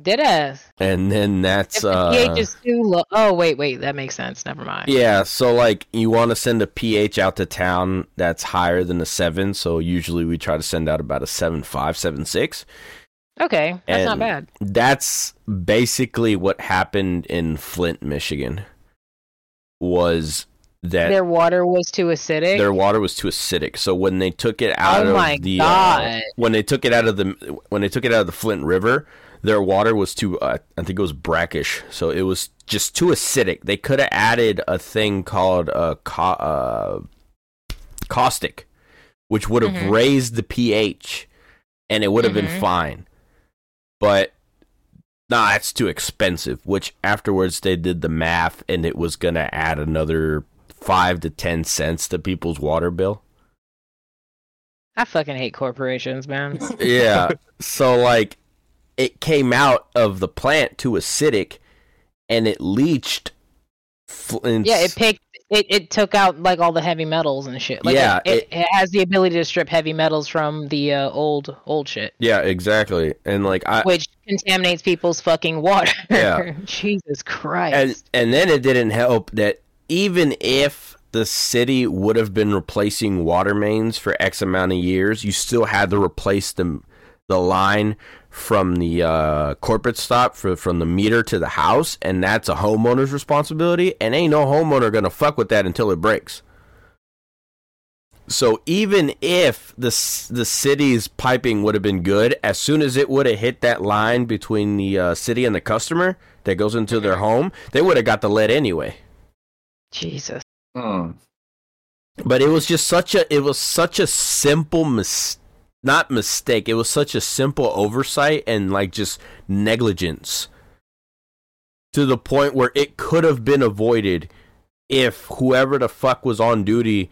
Did ass and then that's if the uh, ph is too low oh wait wait that makes sense never mind yeah. So like you want to send a pH out to town that's higher than a seven. So usually we try to send out about a seven five, seven six. Okay that's not bad That's basically what happened in Flint, Michigan. Was that their water was too acidic their water was too acidic. So when they took it out Oh of the uh, when they took it out of the when they took it out of the Flint River, their water was too uh, I think it was brackish. So it was just too acidic. They could have added a thing called a ca- uh caustic, which would have Mhm. raised the pH, and it would have Mhm. been fine. But nah, it's too expensive. Which afterwards they did the math, and it was gonna add another five to ten cents to people's water bill. i fucking hate corporations man <laughs> Yeah. <laughs> so like it came out of the plant too acidic and it leached Flint's Yeah, it picked it, it took out like all the heavy metals and shit. Like, Yeah, it, it, it has the ability to strip heavy metals from the uh, old old shit, Yeah, exactly. And like I which contaminates people's fucking water. Yeah. <laughs> Jesus Christ. and and then it didn't help that even if the city would have been replacing water mains for X amount of years, you still had to replace the the line from the uh, corporate stop for, from the meter to the house, and that's a homeowner's responsibility. And ain't no homeowner gonna fuck with that until it breaks. So even if the the city's piping would have been good, as soon as it would have hit that line between the uh, city and the customer that goes into their home, they would have got the lead anyway. Jesus. Hmm. But it was just such a it was such a simple mis not mistake. It was such a simple oversight and like just negligence to the point where it could have been avoided if whoever the fuck was on duty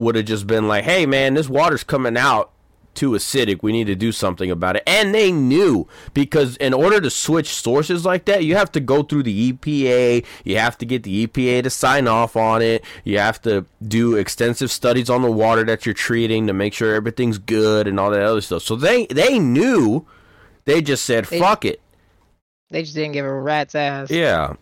would have just been like, "Hey man, this water's coming out too acidic. We need to do something about it." And they knew because in order to switch sources like that, you have to go through the EPA. You have to get the EPA to sign off on it. You have to do extensive studies on the water that you're treating to make sure everything's good and all that other stuff. So they they knew. They just said, They- "Fuck it." They just didn't give a rat's ass. Yeah.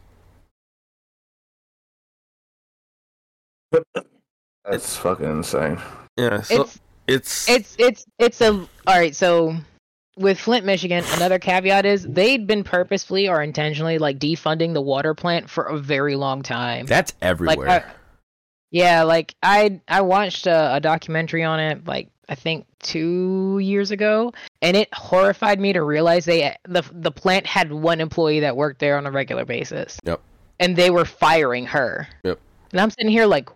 That's fucking insane. Yeah. So It's it's it's it's it's a all right. So with Flint, Michigan, another caveat is they'd been purposefully or intentionally like defunding the water plant for a very long time. that's like everywhere. I, yeah like i i watched a, a documentary on it like i think two years ago and it horrified me to realize they the the plant had one employee that worked there on a regular basis Yep. and they were firing her Yep. and i'm sitting here like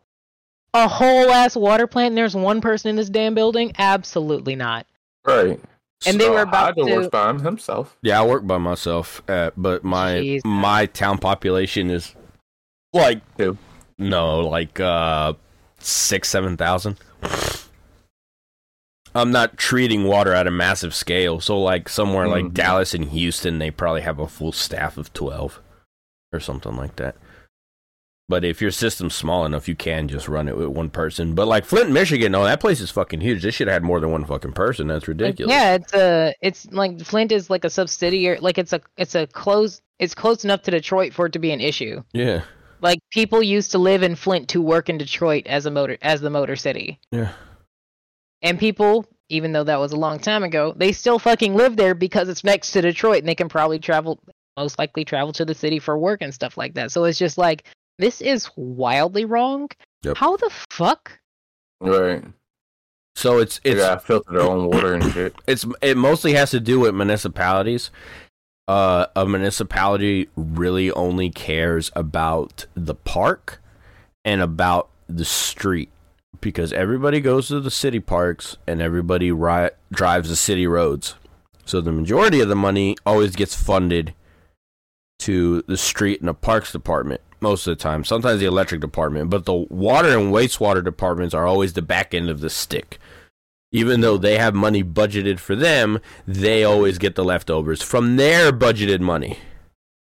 a whole ass water plant and there's one person in this damn building absolutely not Right. And they were about Hydro to- works by himself. Yeah, I work by myself, uh, but my Jesus. my town population is like Two. no, like uh six seven thousand. I'm not treating water at a massive scale, so like somewhere like Mhm. Dallas and Houston, they probably have a full staff of twelve or something like that. But if your system's small enough, you can just run it with one person. But like Flint, Michigan, no, that place is fucking huge. This should have had more than one fucking person. That's ridiculous. yeah it's a it's like flint is like a subsidiary like it's a it's a close it's close enough to detroit for it to be an issue yeah, Like people used to live in Flint to work in Detroit as a motor as the motor city. yeah. And people, even though that was a long time ago, they still fucking live there because it's next to Detroit and they can probably travel most likely travel to the city for work and stuff like that. So it's just like this is wildly wrong. Yep. How the fuck? Right. So it's They it's filter their own water and shit. <clears throat> it's it mostly has to do with municipalities. Uh, a municipality really only cares about the park and about the street because everybody goes to the city parks and everybody ri- drives the city roads. So the majority of the money always gets funded to the street and the parks department most of the time. Sometimes the electric department, but the water and wastewater departments are always the back end of the stick even though they have money budgeted for them, they always get the leftovers from their budgeted money.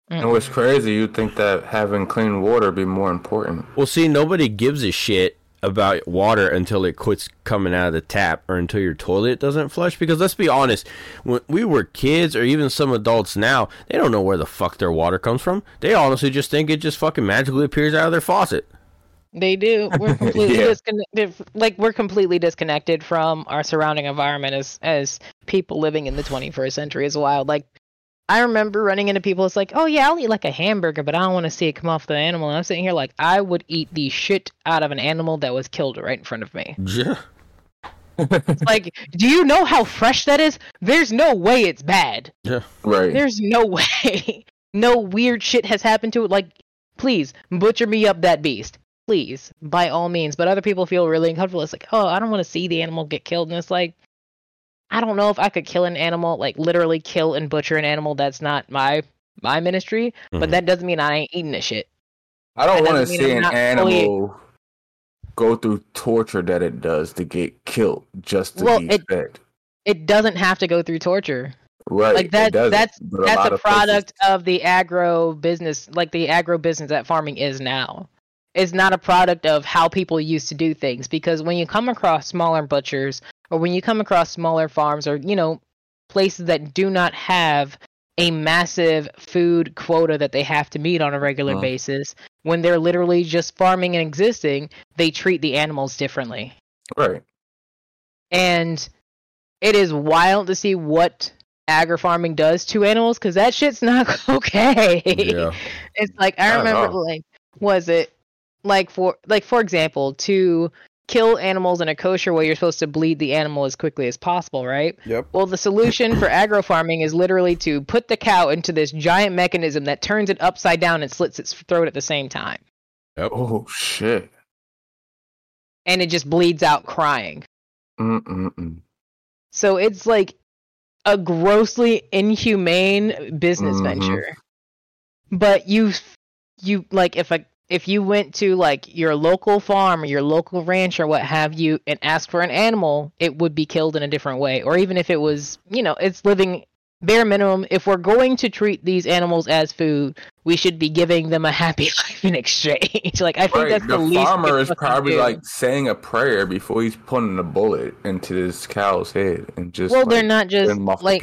And what's crazy, you'd think that having clean water be more important. Well, see, nobody gives a shit about water until it quits coming out of the tap or until your toilet doesn't flush. Because let's be honest, when we were kids or even some adults now, they don't know where the fuck their water comes from. They honestly just think it just fucking magically appears out of their faucet. They do. We're <laughs> completely Yeah. disconnected. Like we're completely disconnected from our surrounding environment as as people living in the 21st century is wild. Like I remember running into people. It's like, oh yeah, I'll eat like a hamburger, but I don't want to see it come off the animal. And I'm sitting here like, I would eat the shit out of an animal that was killed right in front of me. Yeah. It's like, do you know how fresh that is? There's no way it's bad. Yeah. Right. There's no <laughs> way. no weird shit has happened to it. Like, please butcher me up that beast. Please, by all means. But other people feel really uncomfortable. It's like, oh, I don't want to see the animal get killed. And it's like, I don't know if I could kill an animal, like literally kill and butcher an animal. That's not my my ministry. Mhm. But that doesn't mean I ain't eating this shit. I don't want to see an not animal go through torture that it does to get killed just to Well, be it- fed. It doesn't have to go through torture. Right. like it that- that's- That's lot a of places- product of the agro business, like the agro business that farming is now. Is not a product of how people used to do things because when you come across smaller butchers or when you come across smaller farms or you know places that do not have a massive food quota that they have to meet on a regular Uh-huh. basis when they're literally just farming and existing they treat the animals differently Right. and it is wild to see what agri farming does to animals because that shit's not <laughs> okay Yeah. it's like I i remember know. like was it like for like for example to kill animals in a kosher way you're supposed to bleed the animal as quickly as possible right Yep. well the solution for agro farming is literally to put the cow into this giant mechanism that turns it upside down and slits its throat at the same time Oh shit. and it just bleeds out crying Mm-mm-mm. So it's like a grossly inhumane business Mhm. venture. But you you like if a if you went to like your local farm or your local ranch or what have you and asked for an animal, it would be killed in a different way. Or even if it was, you know, it's living bare minimum. If we're going to treat these animals as food, we should be giving them a happy <laughs> life in exchange. like I think Right. that's the, The, least farmer is probably like saying a prayer before he's putting a bullet into this cow's head and just well, like, they're not just letting him off like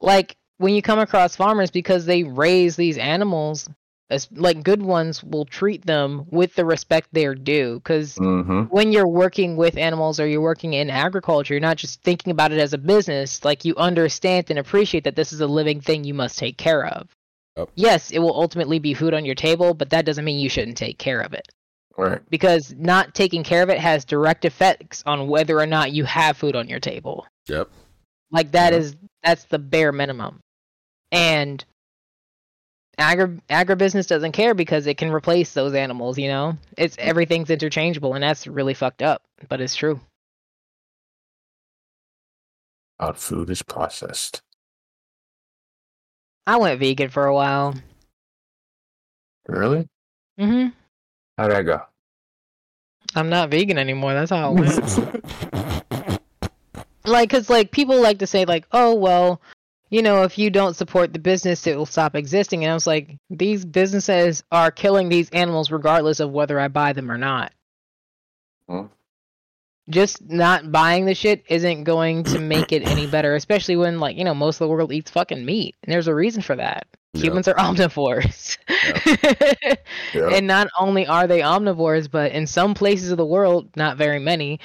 like when you come across farmers because they raise these animals as like good ones will treat them with the respect they're due because Mm-hmm. when you're working with animals or you're working in agriculture you're not just thinking about it as a business like you understand and appreciate that this is a living thing you must take care of Yep. yes it will ultimately be food on your table but that doesn't mean you shouldn't take care of it Right. because not taking care of it has direct effects on whether or not you have food on your table Yep. like that Yeah. is that's the bare minimum. And agri agribusiness doesn't care because it can replace those animals, you know? It's everything's interchangeable and that's really fucked up, but it's true. Our food is processed. I went vegan for a while. Really? Mm Mhm. How'd that go? I'm not vegan anymore. That's how it <laughs> went. like cuz like people like to say like, "Oh, well, you know, if you don't support the business, it will stop existing." And I was like, "These businesses are killing these animals regardless of whether I buy them or not." Hmm. Just not buying the shit isn't going to make it any better, especially when like, you know, most of the world eats fucking meat. And there's a reason for that. Yeah. Humans are <laughs> omnivores. <laughs> Yeah. And not only are they omnivores, but in some places of the world, not very many,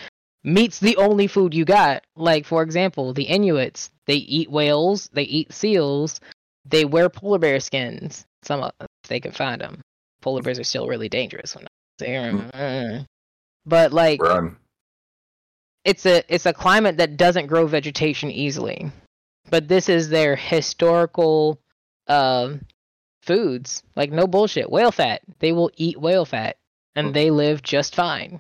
meat's the only food you got. Like, for example, the Inuits, they eat whales, they eat seals, they wear polar bear skins. Some of if they can find them. Polar bears are still really dangerous. Mm. Mm. But like, Run. it's a it's a climate that doesn't grow vegetation easily. But this is their historical um foods. Like no bullshit. Whale fat. They will eat whale fat and mm. they live just fine.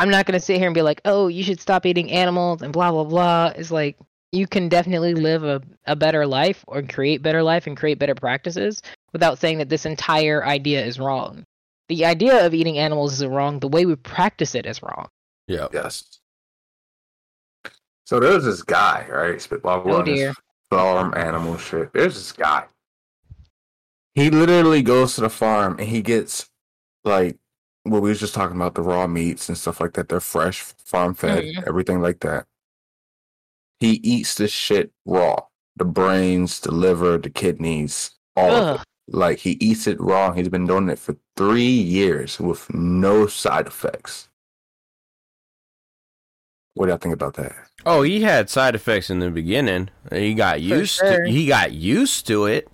I'm not gonna sit here and be like, oh, you should stop eating animals and blah blah blah. It's like you can definitely live a, a better life or create better life and create better practices without saying that this entire idea is wrong. The idea of eating animals is wrong. The way we practice it is wrong. Yeah. Yes. So there's this guy, right? While we're Oh, on dear. farm animal shit. There's this guy. He literally goes to the farm and he gets like what we was just talking about, the raw meats and stuff like that. They're fresh, farm fed, Mhm. everything like that. He eats this shit raw. The brains, the liver, the kidneys, all of Ugh. it. Like he eats it raw. He's been doing it for three years with no side effects. What do y'all think about that? Oh, he had side effects in the beginning. He got used sure. to he got used to it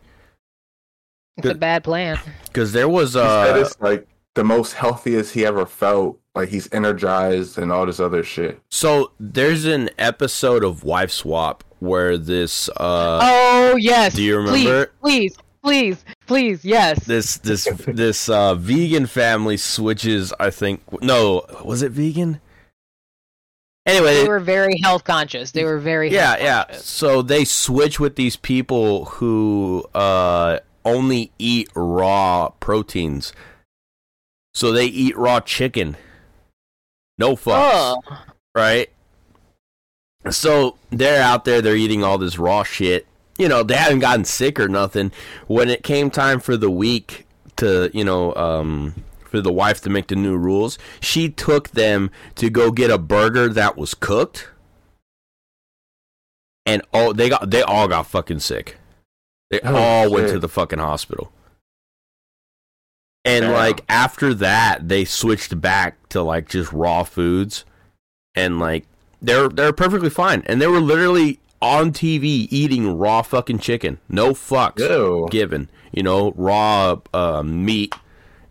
It's a bad plan. because there was He said uh it's like the most healthiest he ever felt. Like he's energized and all this other shit. so there's an episode of Wife Swap where this uh oh yes. do you remember? Please, please, please, please, yes. this this this uh vegan family switches I think no was it vegan anyway they were very health conscious. They were very yeah health yeah conscious. so they switch with these people who uh only eat raw proteins so they eat raw chicken. No fucks Oh, right? So they're out there they're eating all this raw shit. You know they haven't gotten sick or nothing. When it came time for the week to you know um, for the wife to make the new rules, she took them to go get a burger that was cooked, and all they got they all got fucking sick. They Oh, all went to the fucking hospital. And Damn. like after that, they switched back to like just raw foods, and like they're they're perfectly fine, and they were literally on TV eating raw fucking chicken, no fucks Ew. given. You know, raw uh, meat.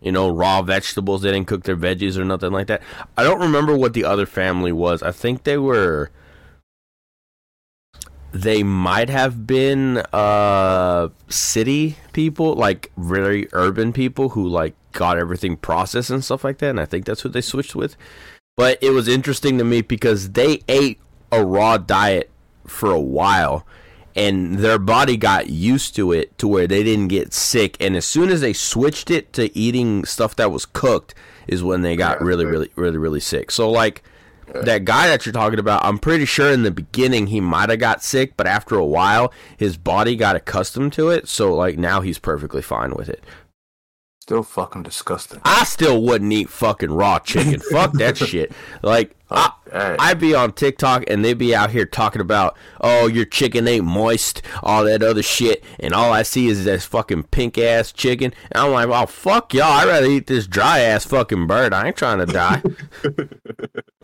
You know, raw vegetables. They didn't cook their veggies or nothing like that. I don't remember what the other family was. I think they were. They might have been uh city people, like very urban people who like got everything processed and stuff like that. And I think that's what they switched with. But it was interesting to me because they ate a raw diet for a while and their body got used to it to where they didn't get sick and as soon as they switched it to eating stuff that was cooked is when they got Yeah, really good. really really really sick so like that guy that you're talking about i'm pretty sure in the beginning he might have got sick but after a while his body got accustomed to it so like now he's perfectly fine with it Still fucking disgusting. i still wouldn't eat fucking raw chicken <laughs> fuck that shit like I, I'd be on TikTok and they'd be out here talking about, oh, your chicken ain't moist, all that other shit, and all I see is this fucking pink ass chicken. And I'm like, oh, fuck y'all. I'd rather eat this dry ass fucking bird. I ain't trying to die. <laughs>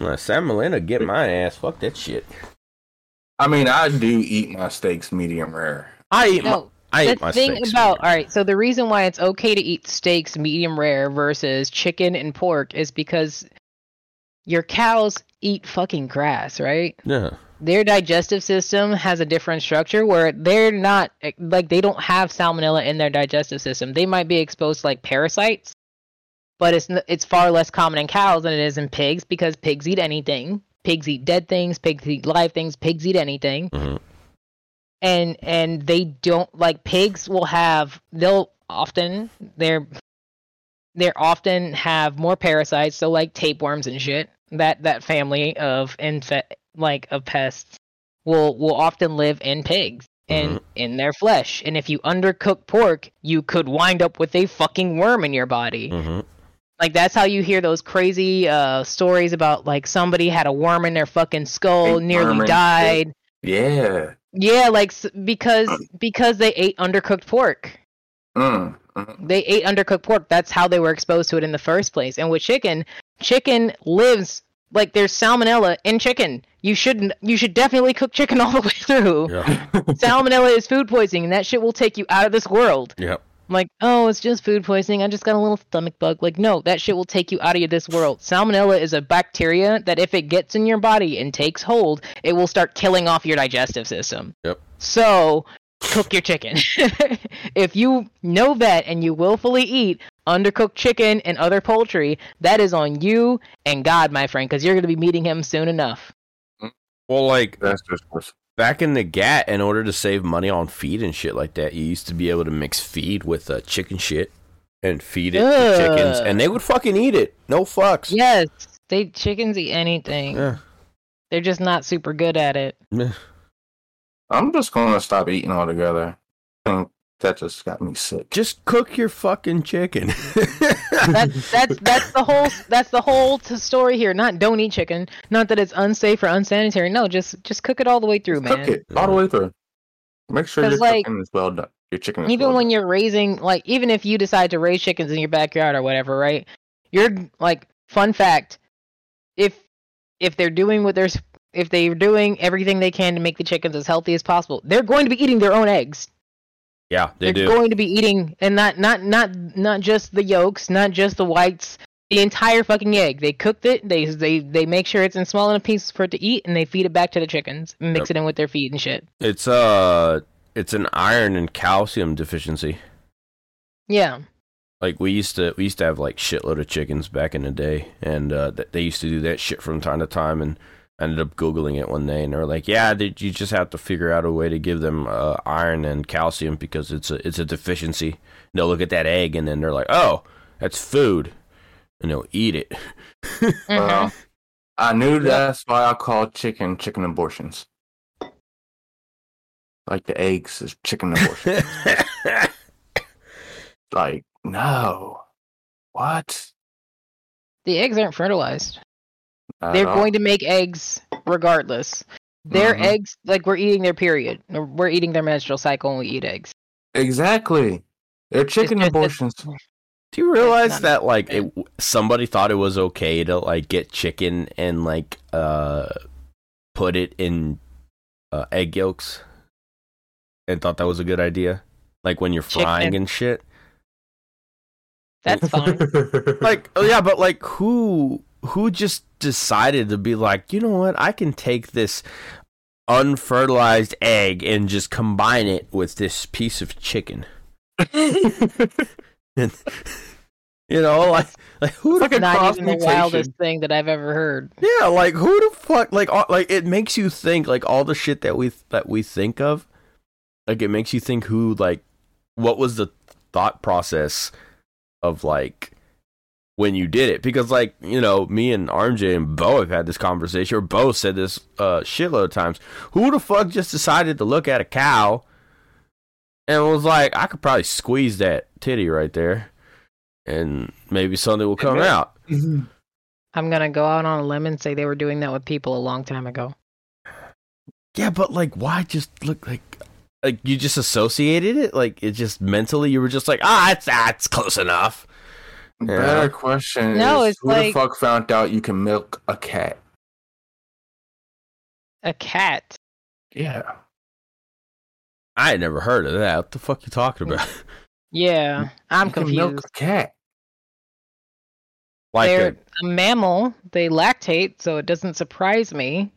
well, Salmonella, get my ass. Fuck that shit. I mean, I do eat my steaks medium rare. I eat my, No, I the my thing steaks. about all right, so the reason why it's okay to eat steaks medium rare versus chicken and pork is because your cows eat fucking grass, right? yeah. Their digestive system has a different structure where they're not like they don't have salmonella in their digestive system. They might be exposed to like parasites, but it's it's far less common in cows than it is in pigs because pigs eat anything. Pigs eat dead things. Pigs eat live things. Pigs eat anything Mhm. And and they don't like pigs will have they'll often they're they're often have more parasites so like tapeworms and shit that that family of infe- like of pests will will often live in pigs and in their flesh and if you undercook pork you could wind up with a fucking worm in your body. Hmm like that's how you hear those crazy uh stories about like somebody had a worm in their fucking skull Big nearly died. Yeah. Yeah, like because <clears throat> because they ate undercooked pork. Mm. mm. They ate undercooked pork. That's how they were exposed to it in the first place. And with chicken, chicken lives like there's salmonella in chicken. You shouldn't. you should definitely cook chicken <laughs> all the way through. Yeah. <laughs> salmonella is food poisoning, and that shit will take you out of this world. Yep. I'm like, oh, it's just food poisoning. I just got a little stomach bug. Like, no, that shit will take you out of this world. Salmonella is a bacteria that if it gets in your body and takes hold, it will start killing off your digestive system. Yep. So, cook your chicken. <laughs> if you know that and you willfully eat undercooked chicken and other poultry, that is on you and God, my friend, because you're going to be meeting him soon enough. Mm, well, like That's just what's back in the GAT, in order to save money on feed and shit like that, you used to be able to mix feed with uh, chicken shit and feed it to chickens, and they would fucking eat it. No fucks. Yes, they chickens eat anything. Yeah. They're just not super good at it. I'm just gonna stop eating altogether. I think that just got me sick. Just cook your fucking chicken. <laughs> That's that's that's the whole that's the whole t- story here. Not don't eat chicken. Not that it's unsafe or unsanitary. No, just just cook it all the way through, man. Cook it all the way through. Make sure your like, chicken is well done. Your chicken is even well when you're raising like even if you decide to raise chickens in your backyard or whatever right you're like fun fact if if they're doing what they're if they're doing everything they can to make the chickens as healthy as possible they're going to be eating their own eggs yeah, they are do. going to be eating and not not not not just the yolks not just the whites the entire fucking egg they cooked it they they they make sure it's in small enough pieces for it to eat and they feed it back to the chickens and mix Yep. it in with their feed and shit It's uh, it's an iron and calcium deficiency. yeah Like we used to, we used to have like shitload of chickens back in the day, and uh, they used to do that shit from time to time. And ended up googling it one day, and they were like, "Yeah, did you just have to figure out a way to give them uh, iron and calcium because it's a it's a deficiency." And they'll look at that egg, and then they're like, "Oh, that's food," and they'll eat it. Mhm. Well, I knew that's why I called chicken chicken abortions. Like the eggs is chicken abortion. <laughs> like No. What? The eggs aren't fertilized. Not They're at all. going to make eggs regardless. Their Mhm. eggs, like we're eating their period. We're eating their menstrual cycle and we eat eggs. Exactly. They're chicken just that- abortions. Do you realize that like it, somebody thought it was okay to like get chicken and like uh put it in uh, egg yolks and thought that was a good idea? Like when you're frying Chicken. and shit. That's fine. <laughs> Like oh yeah, but like who who just decided to be like, you know what? I can take this unfertilized egg and just combine it with this piece of chicken. <laughs> And you know, like like who the It's like a Not cross even the wildest thing that I've ever heard. Yeah, like who the fuck? Like, all, like it makes you think like all the shit that we that we think of. Like it makes you think who like what was the thought process of like when you did it because like you know me and RJ and Bo have had this conversation or Bo said this uh shitload of times. Who the fuck just decided to look at a cow and was like, I could probably squeeze that titty right there, and maybe something will come out. <laughs> I'm gonna go out on a limb and say they were doing that with people a long time ago. Yeah, but like, why just look like like you just associated it? Like it just mentally you were just like, ah, it's that's close enough. Yeah. Better question No, is it's who like- the fuck found out you can milk a cat? A cat. Yeah. I had never heard of that. What the fuck you talking about? <laughs> Yeah, I'm you can milk confused. a cat. like They're a, a mammal. They lactate, so it doesn't surprise me.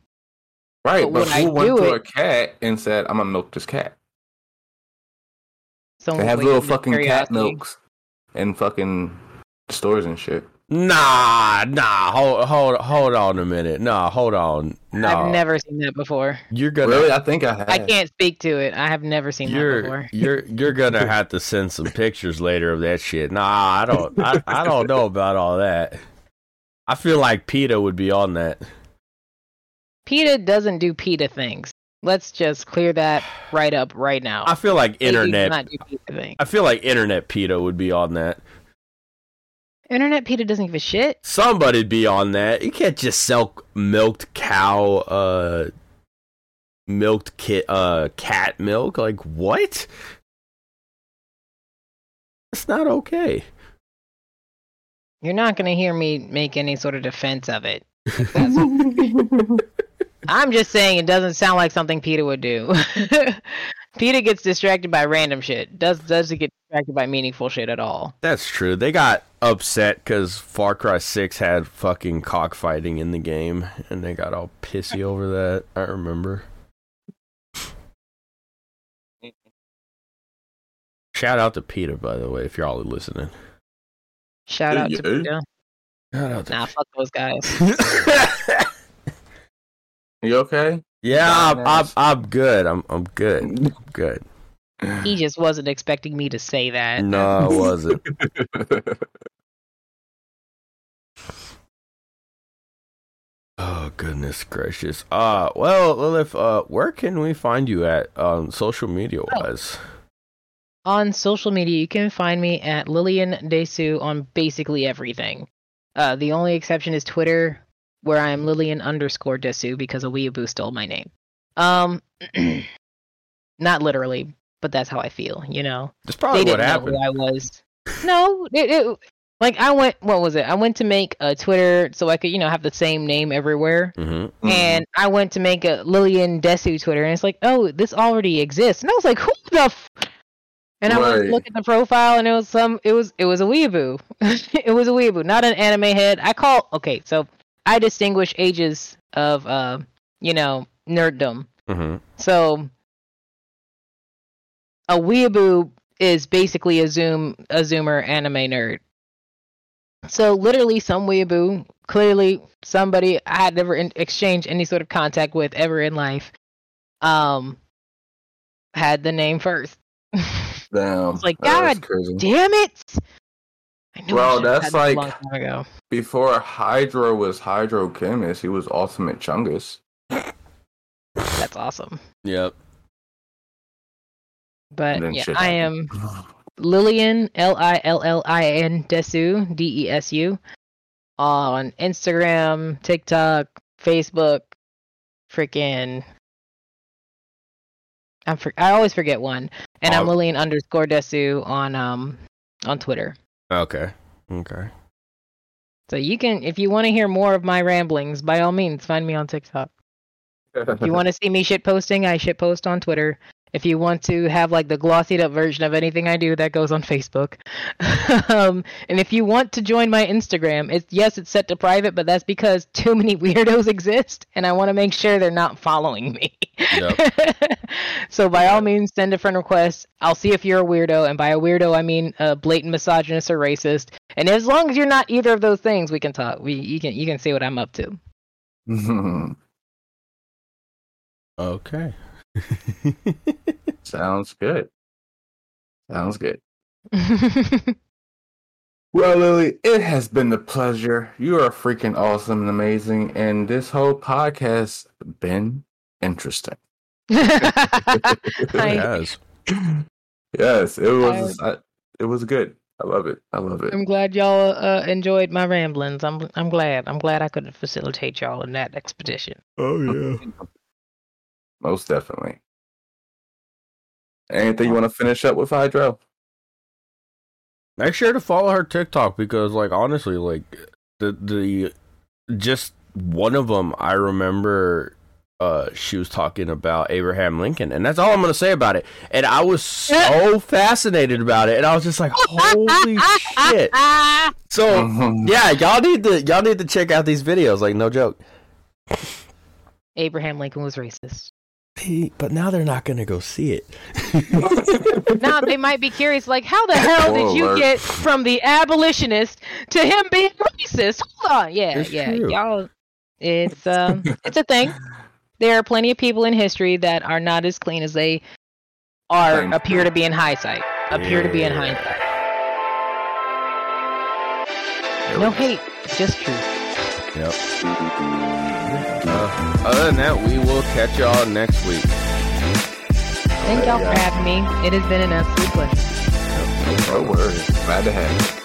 Right, But but, when I who went to it- a cat and said, I'm gonna milk this cat? Someone They have little up with fucking cat curiosity. milks in fucking stores and shit. nah, nah. Hold, hold, hold on a minute. Nah, hold on. No, I've never seen that before. You're gonna. Really? I think I have. I can't speak to it. I have never seen that You're before. you're you're gonna <laughs> have to send some pictures later of that shit. Nah, I don't I, I don't know about all that. I feel like PETA would be on that. PETA doesn't do PETA things. Let's just clear that right up right now. I feel like They internet. not do PETA things. I feel like internet PETA would be on that. Internet PETA doesn't give a shit. Somebody'd be on that. You can't just sell milked cow, uh, milked kit, uh, cat milk. Like what? It's not okay. You're not going to hear me make any sort of defense of it. <laughs> I'm just saying it doesn't sound like something PETA would do. <laughs> PETA gets distracted by random shit. Does doesn't get distracted by meaningful shit at all. That's true. They got upset because Far Cry Six had fucking cockfighting in the game, and they got all pissy <laughs> over that. I remember. Shout out to PETA, by the way, if you're all listening. Shout out to Yeah. PETA. Shout out to Nah, fuck those guys. <laughs> You okay? yeah, I'm, I'm I'm good. I'm I'm good. I'm good. He <sighs> just wasn't expecting me to say that. No, I <laughs> wasn't. <laughs> Oh goodness gracious. Uh well Lilith, uh where can we find you at um social media wise? On social media, you can find me at Lillian Desu on basically everything. Uh, the only exception is Twitter, where I am Lillian underscore Desu because a weeaboo stole my name. Um, <clears throat> not literally, but that's how I feel. You know, That's probably what didn't know happened. who I was. No, it, it, like I went. What was it? I went to make a Twitter so I could, you know, have the same name everywhere. Mm-hmm. And I went to make a Lillian Desu Twitter, and it's like, oh, this already exists. And I was like, who the? F-? And I went Right. to look at the profile, and it was some. It was it was a weeaboo. <laughs> it was a weeaboo, not an anime head. I call okay, so I distinguish ages of uh, you know, nerddom. Mm-hmm. So a weeaboo is basically a zoom a zoomer anime nerd. So literally some weeaboo, clearly somebody I had never in- exchanged any sort of contact with ever in life, um, had the name first. <laughs> Damn. It's like, God crazy. Damn it! I knew I Well, should've that's like- a long time ago. Before Hydro was Hydrochemist, he was Ultimate Chungus. That's awesome. Yep. But yeah, I am Lillian L I L L I N Desu D E S U on Instagram, TikTok, Facebook, freaking. I'm for, I always forget one, and I'm Oh. Lillian underscore Desu on um on Twitter. Okay. Okay. So you can, if you want to hear more of my ramblings, by all means, find me on TikTok. If you want to <laughs> see me shit posting, I shit post on Twitter. If you want to have like the glossied up version of anything I do, that goes on Facebook. <laughs> um, and if you want to join my Instagram, it's yes, it's set to private, but that's because too many <laughs> weirdos exist, and I want to make sure they're not following me. <laughs> so by all means, send a friend request. I'll see if you're a weirdo, and by a weirdo I mean a blatant misogynist or racist. And as long as you're not either of those things, we can talk. We you can you can see what I'm up to. Okay. <laughs> Sounds good. Sounds good. <laughs> Well, Lily, it has been a pleasure. You are freaking awesome and amazing, and this whole podcast has been interesting. I- Yes. <laughs> Yes, it was. I, it was good. I love it. I love it. I'm glad y'all uh, enjoyed my ramblings. I'm I'm glad. I'm glad I could facilitate y'all in that expedition. Oh yeah. Most definitely. Anything you want to finish up with, Hydro? Make sure to follow her TikTok because, like, honestly, like the the just one of them, I remember uh she was talking about Abraham Lincoln, and that's all I'm gonna say about it. And I was so <laughs> fascinated about it, and I was just like, holy shit! So Mhm. yeah, y'all need to y'all need to check out these videos. Like, no joke. Abraham Lincoln was racist. But now they're not gonna go see it. <laughs> Now they might be curious, like, how the hell did you Alert. get from the abolitionist to him being racist? Hold on, yeah, It's yeah, true. y'all. It's um, it's a thing. There are plenty of people in history that are not as clean as they are Claim. appear to be in hindsight. Appear to be in Yeah. hindsight. No hate, just truth. Yep. Uh, other than that, we will catch y'all next week. Thank y'all for having me. It has been an absolute pleasure. No worries. Glad to have you.